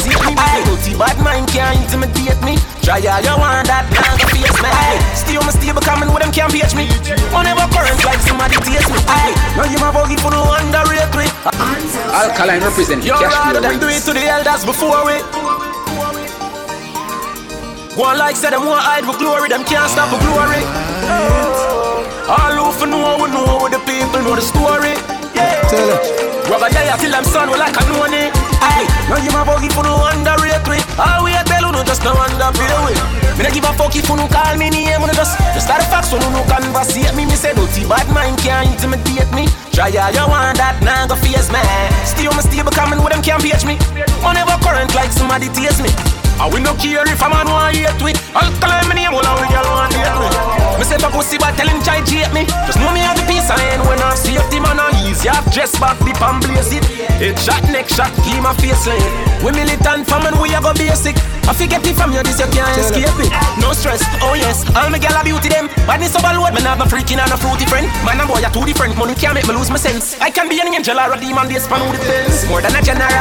see me. Hey, dirty bad mind can't intimidate me. Try all you want that, now go face me. Stay on my stable coming with them can't PH me. Money never current like somebody taste me. Hey, now you my buggy for no underrate me. Alkaline represent You're cash flow than do it to the elders before we. Go on like say them want hide with glory, them can't stop with glory. All who for know we know the people know the story. Yeah. Tell her. Rubber day till them son we like a knowing Hey, now you my buggy for no underrate me. All we a tell you no just no underpay we. Me not give a fuck if you no call me name, no just just start the facts so no no conversate me. Me say dirty bad mind can't intimidate me. Try all you want that, now go face me. Stay on my stable coming with them can't PH me. Money never current like somebody taste me. Ah, I will no care if a man want hate me. I'll call my name, all the girl want hate me. Me say for pussy, but tell him try hate me. Just know me have the peace I ain't when I see if the man on easy. Have dress back, dip and blaze it. Head shot, neck shot, keep my face lane. We militant from and we have a basic. I forget it from you, this you can't escape it. No stress, oh yes, all my gal a beauty them. Badness overload, man have no freaking and a fruity friend. Man and boy are two different, money can't make me lose my sense. I can be an angel or a demon, they span with the. More than a general,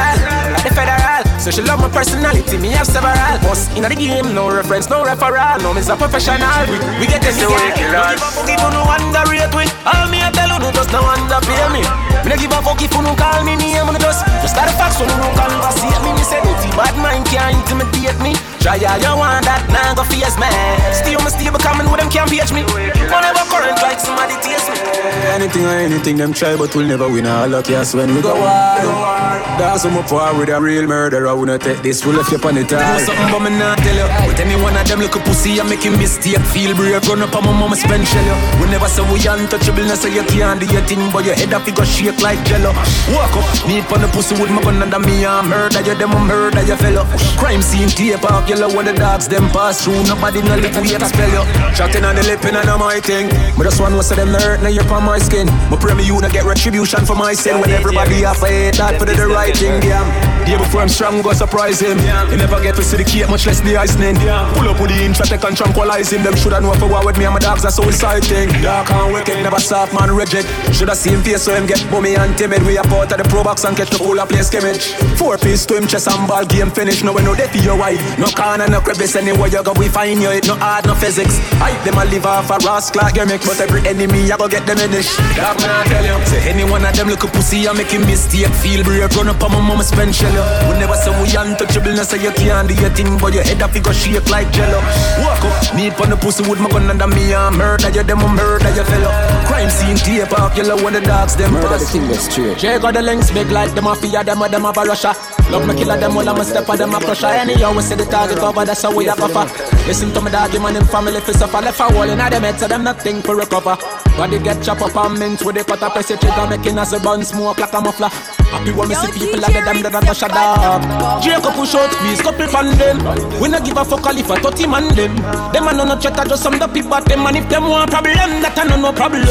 like the federal. So she love my personality, me have several. Boss in the game, no reference, no referral. No, me's a professional. We, we get this way, killers. Give you no underrate we. All me I tell you, no just no underpay me. Me no give a fuck if you no call me name, no just just start a fact so no no conversate me. Me say dirty bad mind can't intimidate me. Try all you want that, now go face me. Stay on my stable coming with them can't pH me. Whenever current like somebody taste me. Anything or anything them try, but we'll never win all luck. Yes, when we go war. That's some up war with a real murderer. I wanna take this, we'll left you on the Do tie. something but me not tell you But any one of them look a pussy and making mistake Feel brave, run up on my mama spend shell you We never say we untouchable, no say you can't do your thing But your head up, you go shake like jello. Walk up, need on the pussy with my gun under me and murder you, them a murder you fellow. Crime scene tape off, yellow when the dogs them pass through. Nobody no live we expel you. Chatting on the lip and on my thing. But just one was say them hurt, now you're on my skin. My pray me you no get retribution for my sin. When everybody have a hate that for the, the right thing, damn Day before I'm strong, go surprise him. You never get to see the cake, much less the icing Pull up with the inch, take and tranquilize him. Them shoulda know for war with me and my dogs, that's so exciting Dark and wicked, never soft man reject Shoulda see him face so him get bummy and timid. We up out of the pro box and catch the whole play skimmage Four piece to him, chest and ball game finish. No we no death your wife No corner, no crevice Anywhere you go, we find you. It no art, no physics. Hype them a live off a rascal gimmick. But every enemy, I go get them in Dark man, I tell you. Say any one of them look a pussy and make him mistake. Feel brave, run up on my mama spend you We never say we untouchable, no say you can't do your thing But your head up, you go shake like jello Walk up, need on the pussy with my gun under me and murder you, them a murder you fellow Crime scene tape off, yellow when the dogs them Murder pass the king is straight. Check out the links, big like the mafia, them a them a Russia. Love me killer, them all I'm a step of them a crusher. Anyhow, we see the target cover, that's how we have a. Listen to me dog, man in family, fi suffer. Left a wall in them head, so them nothing for recover. Body get chop up and mint with the cutter press it trigger making us a bun smoke like a muffler. Happy when me see people like them that are shut up. Jacob push out, squeeze couple from them. We not give a fuck all if a 30 man them. Them a no no chat, just some the people them and if them want problem, that a no no problem.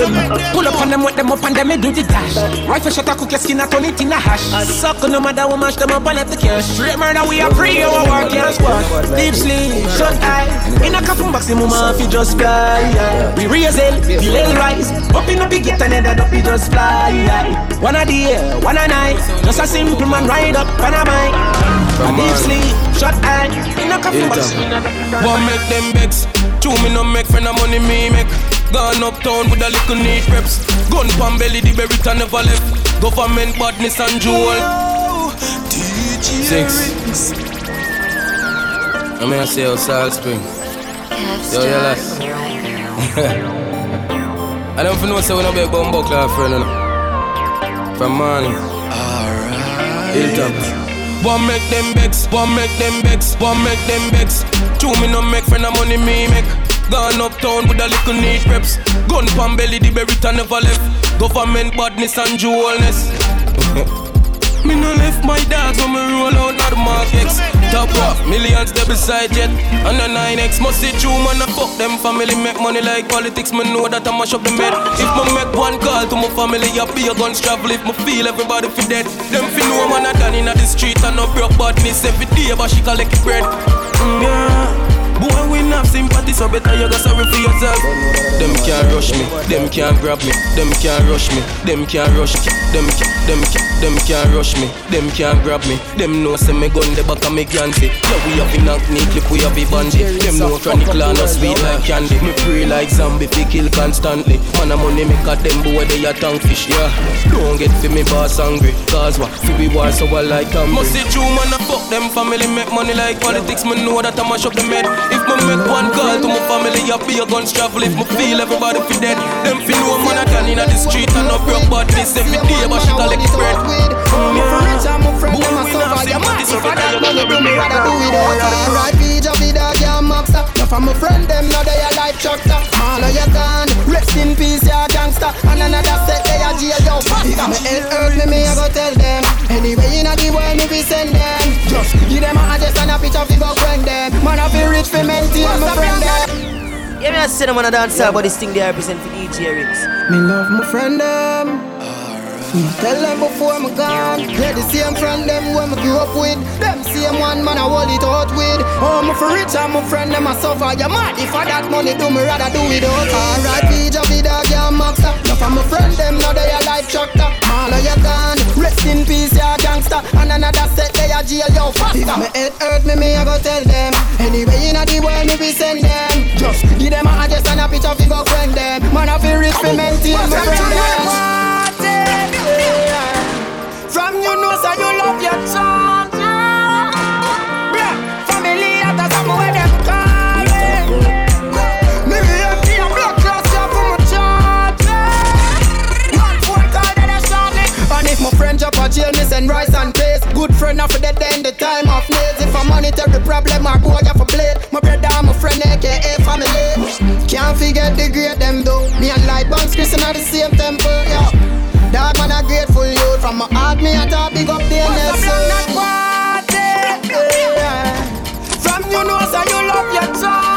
Pull up on them, wet them up and them me do the dash. Rifle shot a cook your skin, I turn it in a hash. Suck no matter what mash them up and let the cash. Straight murder we a free, our work can't squash. Deep sleep, shut eye. In a coffin box, the mama fi just fly. We raise it, the little rise. Up in a big get and ended up we just fly. One a day, one a night. Just a simple man ride up on a bike. A deep sleep, shut eye. In a coffin box. One make them begs. Two me no make friend of money me make. Gone uptown with a little neat reps. Gun pan belly, the berry never left. Government badness and jewel. Six. I'm say oh, Salt Spring. Yo, yo, lass. I don't know say we no big bumbo club friend, know. From morning. Alright. Hilltop. One make them begs, one make them begs, one make them begs. Two me no make friend of money me make. Gone uptown with a little neat reps. Gun pan belly, the berry never left. Government badness and jewelness. Me no left my dogs when me roll out the Mark X. Top off, millions they beside jet. And the 9X must see true man, I fuck them family make money like politics. Me know that I mash up the med. If me make one call to my family, I be a guns travel. If me feel everybody fi dead, them fi know man I done in the street and no broke badness every day, but she collect bread. Mm, yeah. Boy, not sympathy, so better you go sorry for yourself. Them can't rush me, them can't grab me, them can't rush me, them can't rush me, them can't, them can't, them can't rush me, them can't grab me. Them know say me gun the back of me canty. Yeah, we have in knee clip, we have a bandit. Them know chronic land no sweet like candy. Me pray like zombie, fi kill constantly. Man a money make a them boy they a tank fish, yeah. Don't get fi me boss angry, cause what? Fi be war so I like am. Must see true man a fuck them family make money like politics. Me know that I mash up the med. If me make one call to my family, I be a guns travel. If me feel everybody fi dead, them fi know man a can inna the street and no broke badness every day, but she collect bread. Mm, yeah. I'm a friend, I'm a survivor. Your man, if I that money, me rather do it all. Alright, PJ, be dog, yeah, mobster. Now for my friend, them know they a life chapter. All of you gone, rest in peace, yeah, gangster. And another set, they a jail, yo. If me head hurt me, me I go tell them. Anyway, inna the world, me be send them. Just give them a address and a picture fi go friend them. Man, I feel rich fi maintain my friend them. Yeah, me a say them on a dance yeah. but this thing they represent for DJ Rinse. Me love my friend them. Me tell them before I'm gone. Yeah, the same friend them when me grew up with. Them same one man I hold it out with. Oh, my for rich and my friend them I suffer. You mad if I that money do me rather do it out. Alright, PJ be dog yeah master. Now for my friend them now they a life tractor. All of you gone. Rest in peace, gangster. And another set they a jail yo faster. If me head hurt me, me I go tell them. Anyway inna the world me be send them. Just give them a address and a picture fi go friend them. Man I feel rich fi maintain my friend them. From you know say you love your child friend and a rice and paste Good friend of the day in the time of needs If I a monetary problem I go ya for play My brother and my friend aka family. Can't forget the great them though. Me and light bounce Chris in the same temple, yeah. Dog man a grateful youth. From my heart me a talk big up the NSA From you know say you love your child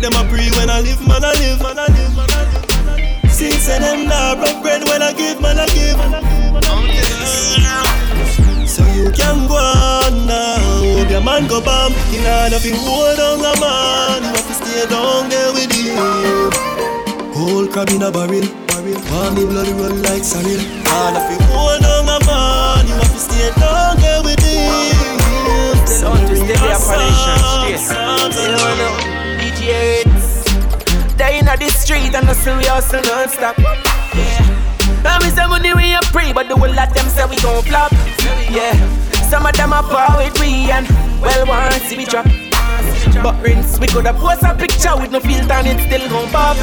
them a free when I live man a live man a live man a live Six and them nah break bread when I give, man I give. So you can go on now. Hope your man go bam. You know nothing hold on a man. You have to stay down there with him. Whole crab in a barrel. Want me bloody run like sorrel. Nah nothing hold on a man. You have to stay down there with him. Sound to stay there for nation. DJ Day inna the street and the serious and non-stop. Yeah. And we say money we a pray, but the whole lot them say we gon' flop. Yeah. Some of them are power with we and well see we drop. But rinse, we coulda post a picture with no filter and it still gon' pop.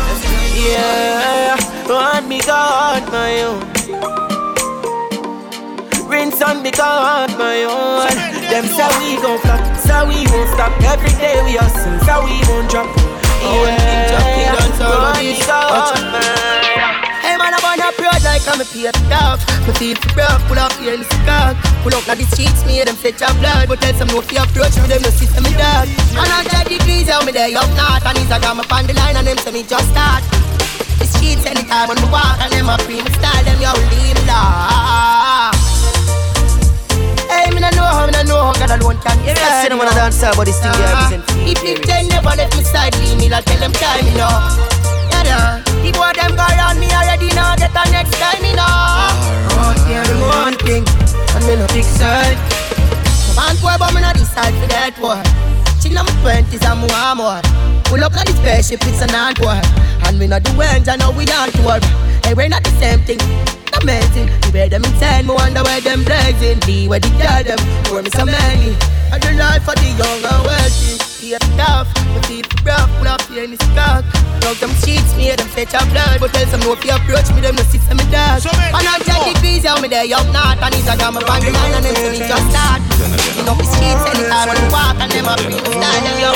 Yeah, want me God, my own. Rinse on me God, my own. Them say we gon' flop, say we won't stop. Every day we hustle, say we won't drop. Yeah, want me God, man. Hey man, I'm on a broad like I'm a paper dog. Me feel for broke, pull up here in the skunk. Pull up now the streets, me them fetch a blood. But tell some no fear approach me, them no system me dog. And I got degrees, how me there up north. And Instagram up on the line and them say me just start. The streets anytime when me walk and them a free me style, them yo leave me love. Me know how, no know how God alone can Yeah, I see them wanna dance out, but this thing here uh-huh. isn't If you ten never let me side, leave me, like tell them time, you know. Yeah. The boy them go around me already now, get the next time, you know. Right here, the one thing, and me no big side. Man, boy, but me not decide for that boy. Chill on my twenties and more more. Pull up like the spaceship, it's an boy. And we not do ends, I know we don't tour. Hey, we're not the same thing. Amazing. The way them inside, me wonder where them blazing. The way the girl them, for me so many. And the life of the young and wealthy. Feel tough, me feel rough, pull up here in the stock. Dog them sheets, me them fetch a blood. But tell some no if you approach me, them no sit some me dog. And I'm ten degrees, how me there up north. And it's a damn up on and them say me just start. You know the streets anytime when you walk, and them a free me style, them yo.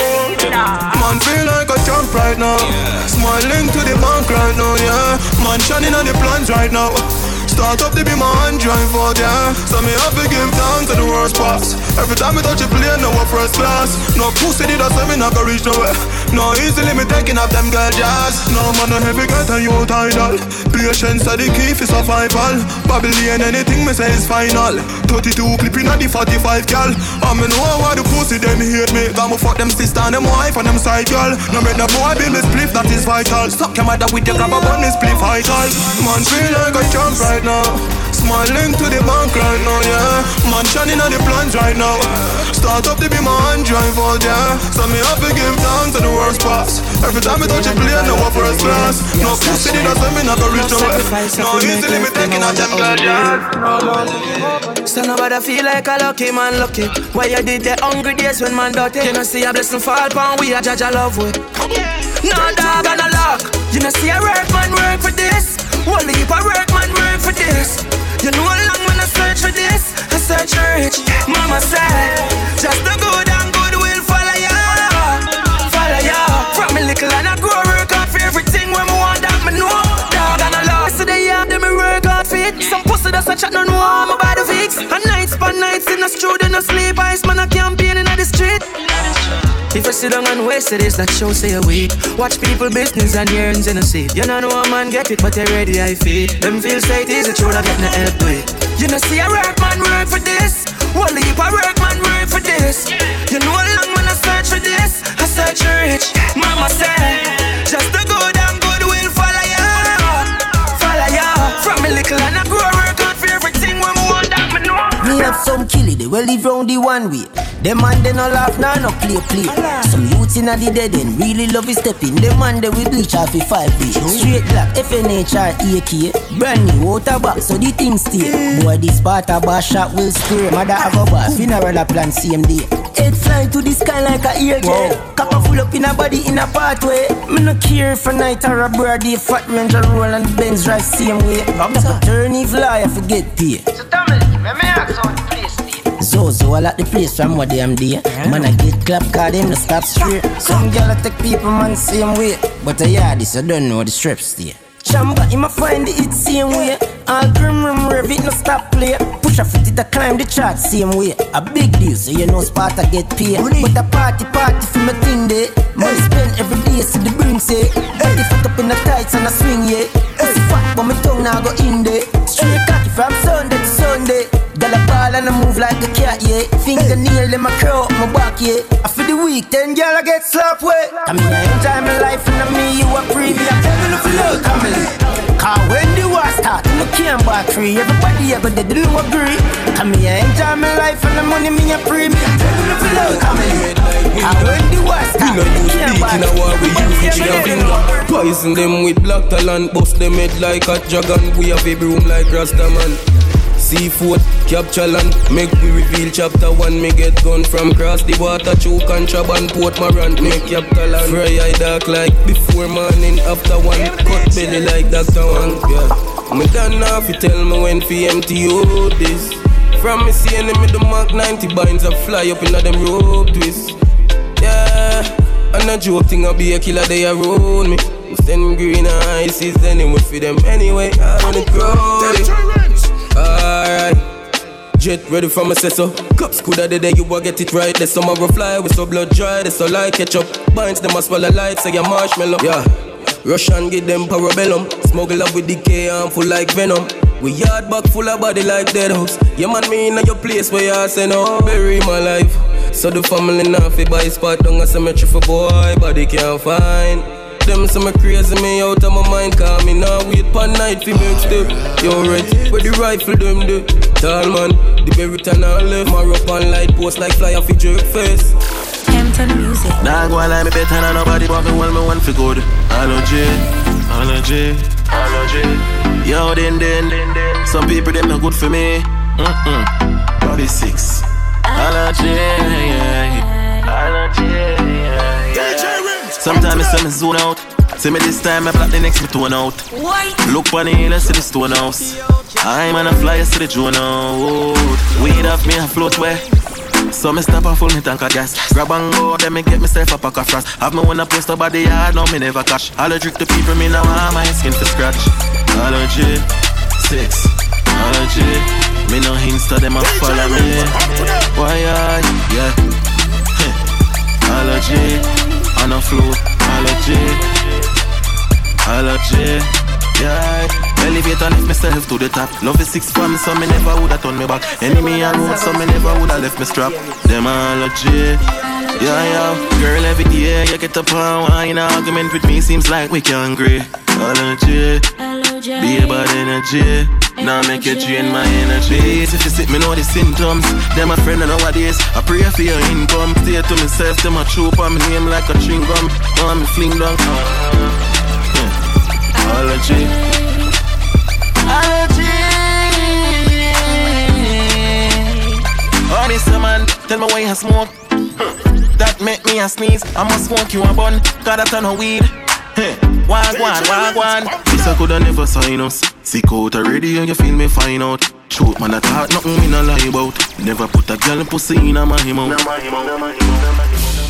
Man feel like a champ right now. Smiling to the bank right now, yeah. Man shining on the plans right now. Start up to be my hand drive out, yeah. So me have to give down to the worst parts. Every time me touch a plane, no first class. No pussy did I say me go reach nowhere. No easily me taking up them girl jazz. No man no heavy get and you tidal. Patience are the key for survival. Babylon anything me say is final. 32 clipping at the 45 gal. I me know why the pussy them hate me. Got me fuck them sister and them wife and them side girl. No make the boy build me spliff that is vital. Suck your mother with your grab a bun me spliff vital. Man feel like a champ right now. Smiling to the bank right now, yeah. Man shining on the plans right now. Start up to be my hand drive out, yeah. So me have to give down to the worst parts. Every time I touch a plane, no one first class. No pussy did I say me not go reach nowhere. No easily me taking out them girl, yeah. So nobody feel like a lucky man lucky. Why you did the hungry days when man dirty? You know see a blessing fall upon we a judge a love with. No dog and a lock. You know see a work man work for this. One leap a work man work for this. You know how long when I search for this, I search for rich. Mama said, just the good and good will follow ya, follow ya. From me little and I grow work hard for everything when me want that me know. Dog and a loss, so they have them me work hard for it. Some pussy that's a chat no know I'm about to fix. And nights but nights in the studio no sleep. Ice man a campaign in the street. If I sit down and waste it, it's that show say a week. Watch people business and yearns in a seat. You know, a man get it, but they ready I feel. Them feel say it is a true, I get no help with. You know, see a work man work for this. One leap a work man work for this. You know, how long when I search for this, I search for rich. Mama said, just the good and good will follow ya, follow ya. From me little and I grow me have some killie, they will live round the one way. Them man they no laugh, nah no play play. Some youths inna the dead end really love his stepping. Them man they we bleach off for five days. Straight black, FNH or AK. Brand new water box, so the thing stay. Boy, this part of bar shot will spray. Mother have a bar, funeral a plan same day. Head fly to the sky like a airjet. Copper full up in a body in a pathway. Me no care for night or a birthday. Fat Ranger roll and Benz drive same way. Turn evil eye, I forget pay. So tell me, me me ask how the place. So, so I like the place from what them there. Man, I get clap, cause them no stop straight. Some girl I take people man same way. But I yeah, this I don't know the strips stay. Chamba, him a find the it same way. All grim rim rev it no stop play. Push a foot it a climb the chart same way. A big deal, so you know Sparta get paid. But a party party for my thing day. Money spent every day, see the brim say. Body fuck up in the tights and a swing yeah. Pussy fat, but my tongue now go in there. Straight cocky from Sunday Sunday. Girl a ball and I move like a cat, yeah. Fingernail in my curl up my back, yeah. I feel the week, then girl I get slap way. I mean I enjoy my life and I me you a premium. Tell me look, come in. Cause when the war start, you can't back free. Everybody ever did, you agree. Come here, enjoy my life and the money me a premium. Tell me look, come in. Cause when the war start, you can't back in a war we use it in finger Poison them with black talent Bust them head like a dragon We have a broom like Rastaman C4, capture land. Make we reveal chapter one. Me get gun from cross the water, choke contraband, port Moran. Make capital land. Fry eye dark like before morning, after one. Cut belly like Dr. Wang. Yeah. Me done now fi tell me when fi empty this. From me seeing with the Mark 90 binds a fly up in inna them rope twist. Yeah. And a joke thing I be a killer they around me. Send green eyes is anyway for them anyway. I the crowd. Alright. Jet ready for my set so Cups coulda the day you will get it right. The summer will fly with so blood dry. The so like ketchup. Binds them as a light, say a marshmallow. Yeah. And get them parabellum. Smuggle up with decay full like venom. We yard back full of body like dead house. Yeah man, me in your place where you say no, bury my life. So the family now fi buy spot down a cemetery for boy, body can't find. Them say me crazy, me out of my mind, cause me now wait for night fi make step. Yo right, where the rifle them do? Tall man, the berry turn on left, my up on light post like fly off a jerk face. Hampton music. Nah, go on like me better than nobody, but me want me one for good. Allergy, allergy, allergy. Yo, then, then, then, then. Some people them not good for me. Mm-mm. Body six. Allergy, allergy. Sometimes I me zone out. See me this time, I black the next me tone out. Look on the hill, I see the stone house. I'm on a flyer, see the drone out. Weed off me, I float where. So me stop and full me tank of gas Grab and go, then me get myself a pack of frost Have me one a post about the yard, now me never cash Allergic to people, me now want my skin for scratch Allergy, six, allergy Me no insta, them a follow me Why I, yeah Allergy, on a flow, allergy. Allergy, yeah. Elevate and lift myself to the top. Love is six me, so me never woulda turn me back. Enemy and road, so me never woulda left me strap. Them allergy yeah, yeah, girl, every day you get up and wine. Argument with me seems like we can't agree. Allergy, be about energy. Now make you drain my energy. If you sit me know the symptoms, them a friend and nowadays. I pray for your income. Stay to myself, them a choke on my name like a chewing gum. Now me fling down. Yeah. Allergy. Allergy. Honest man, tell me why you smoke. That make me a sneeze. I must smoke you a bun. That a no weed. Hey, wag one. This I coulda never sign us. Sick out already and you feel me fine out. Truth man, I thought nothing me no lie about. Never put a girl in pussy in a my mouth.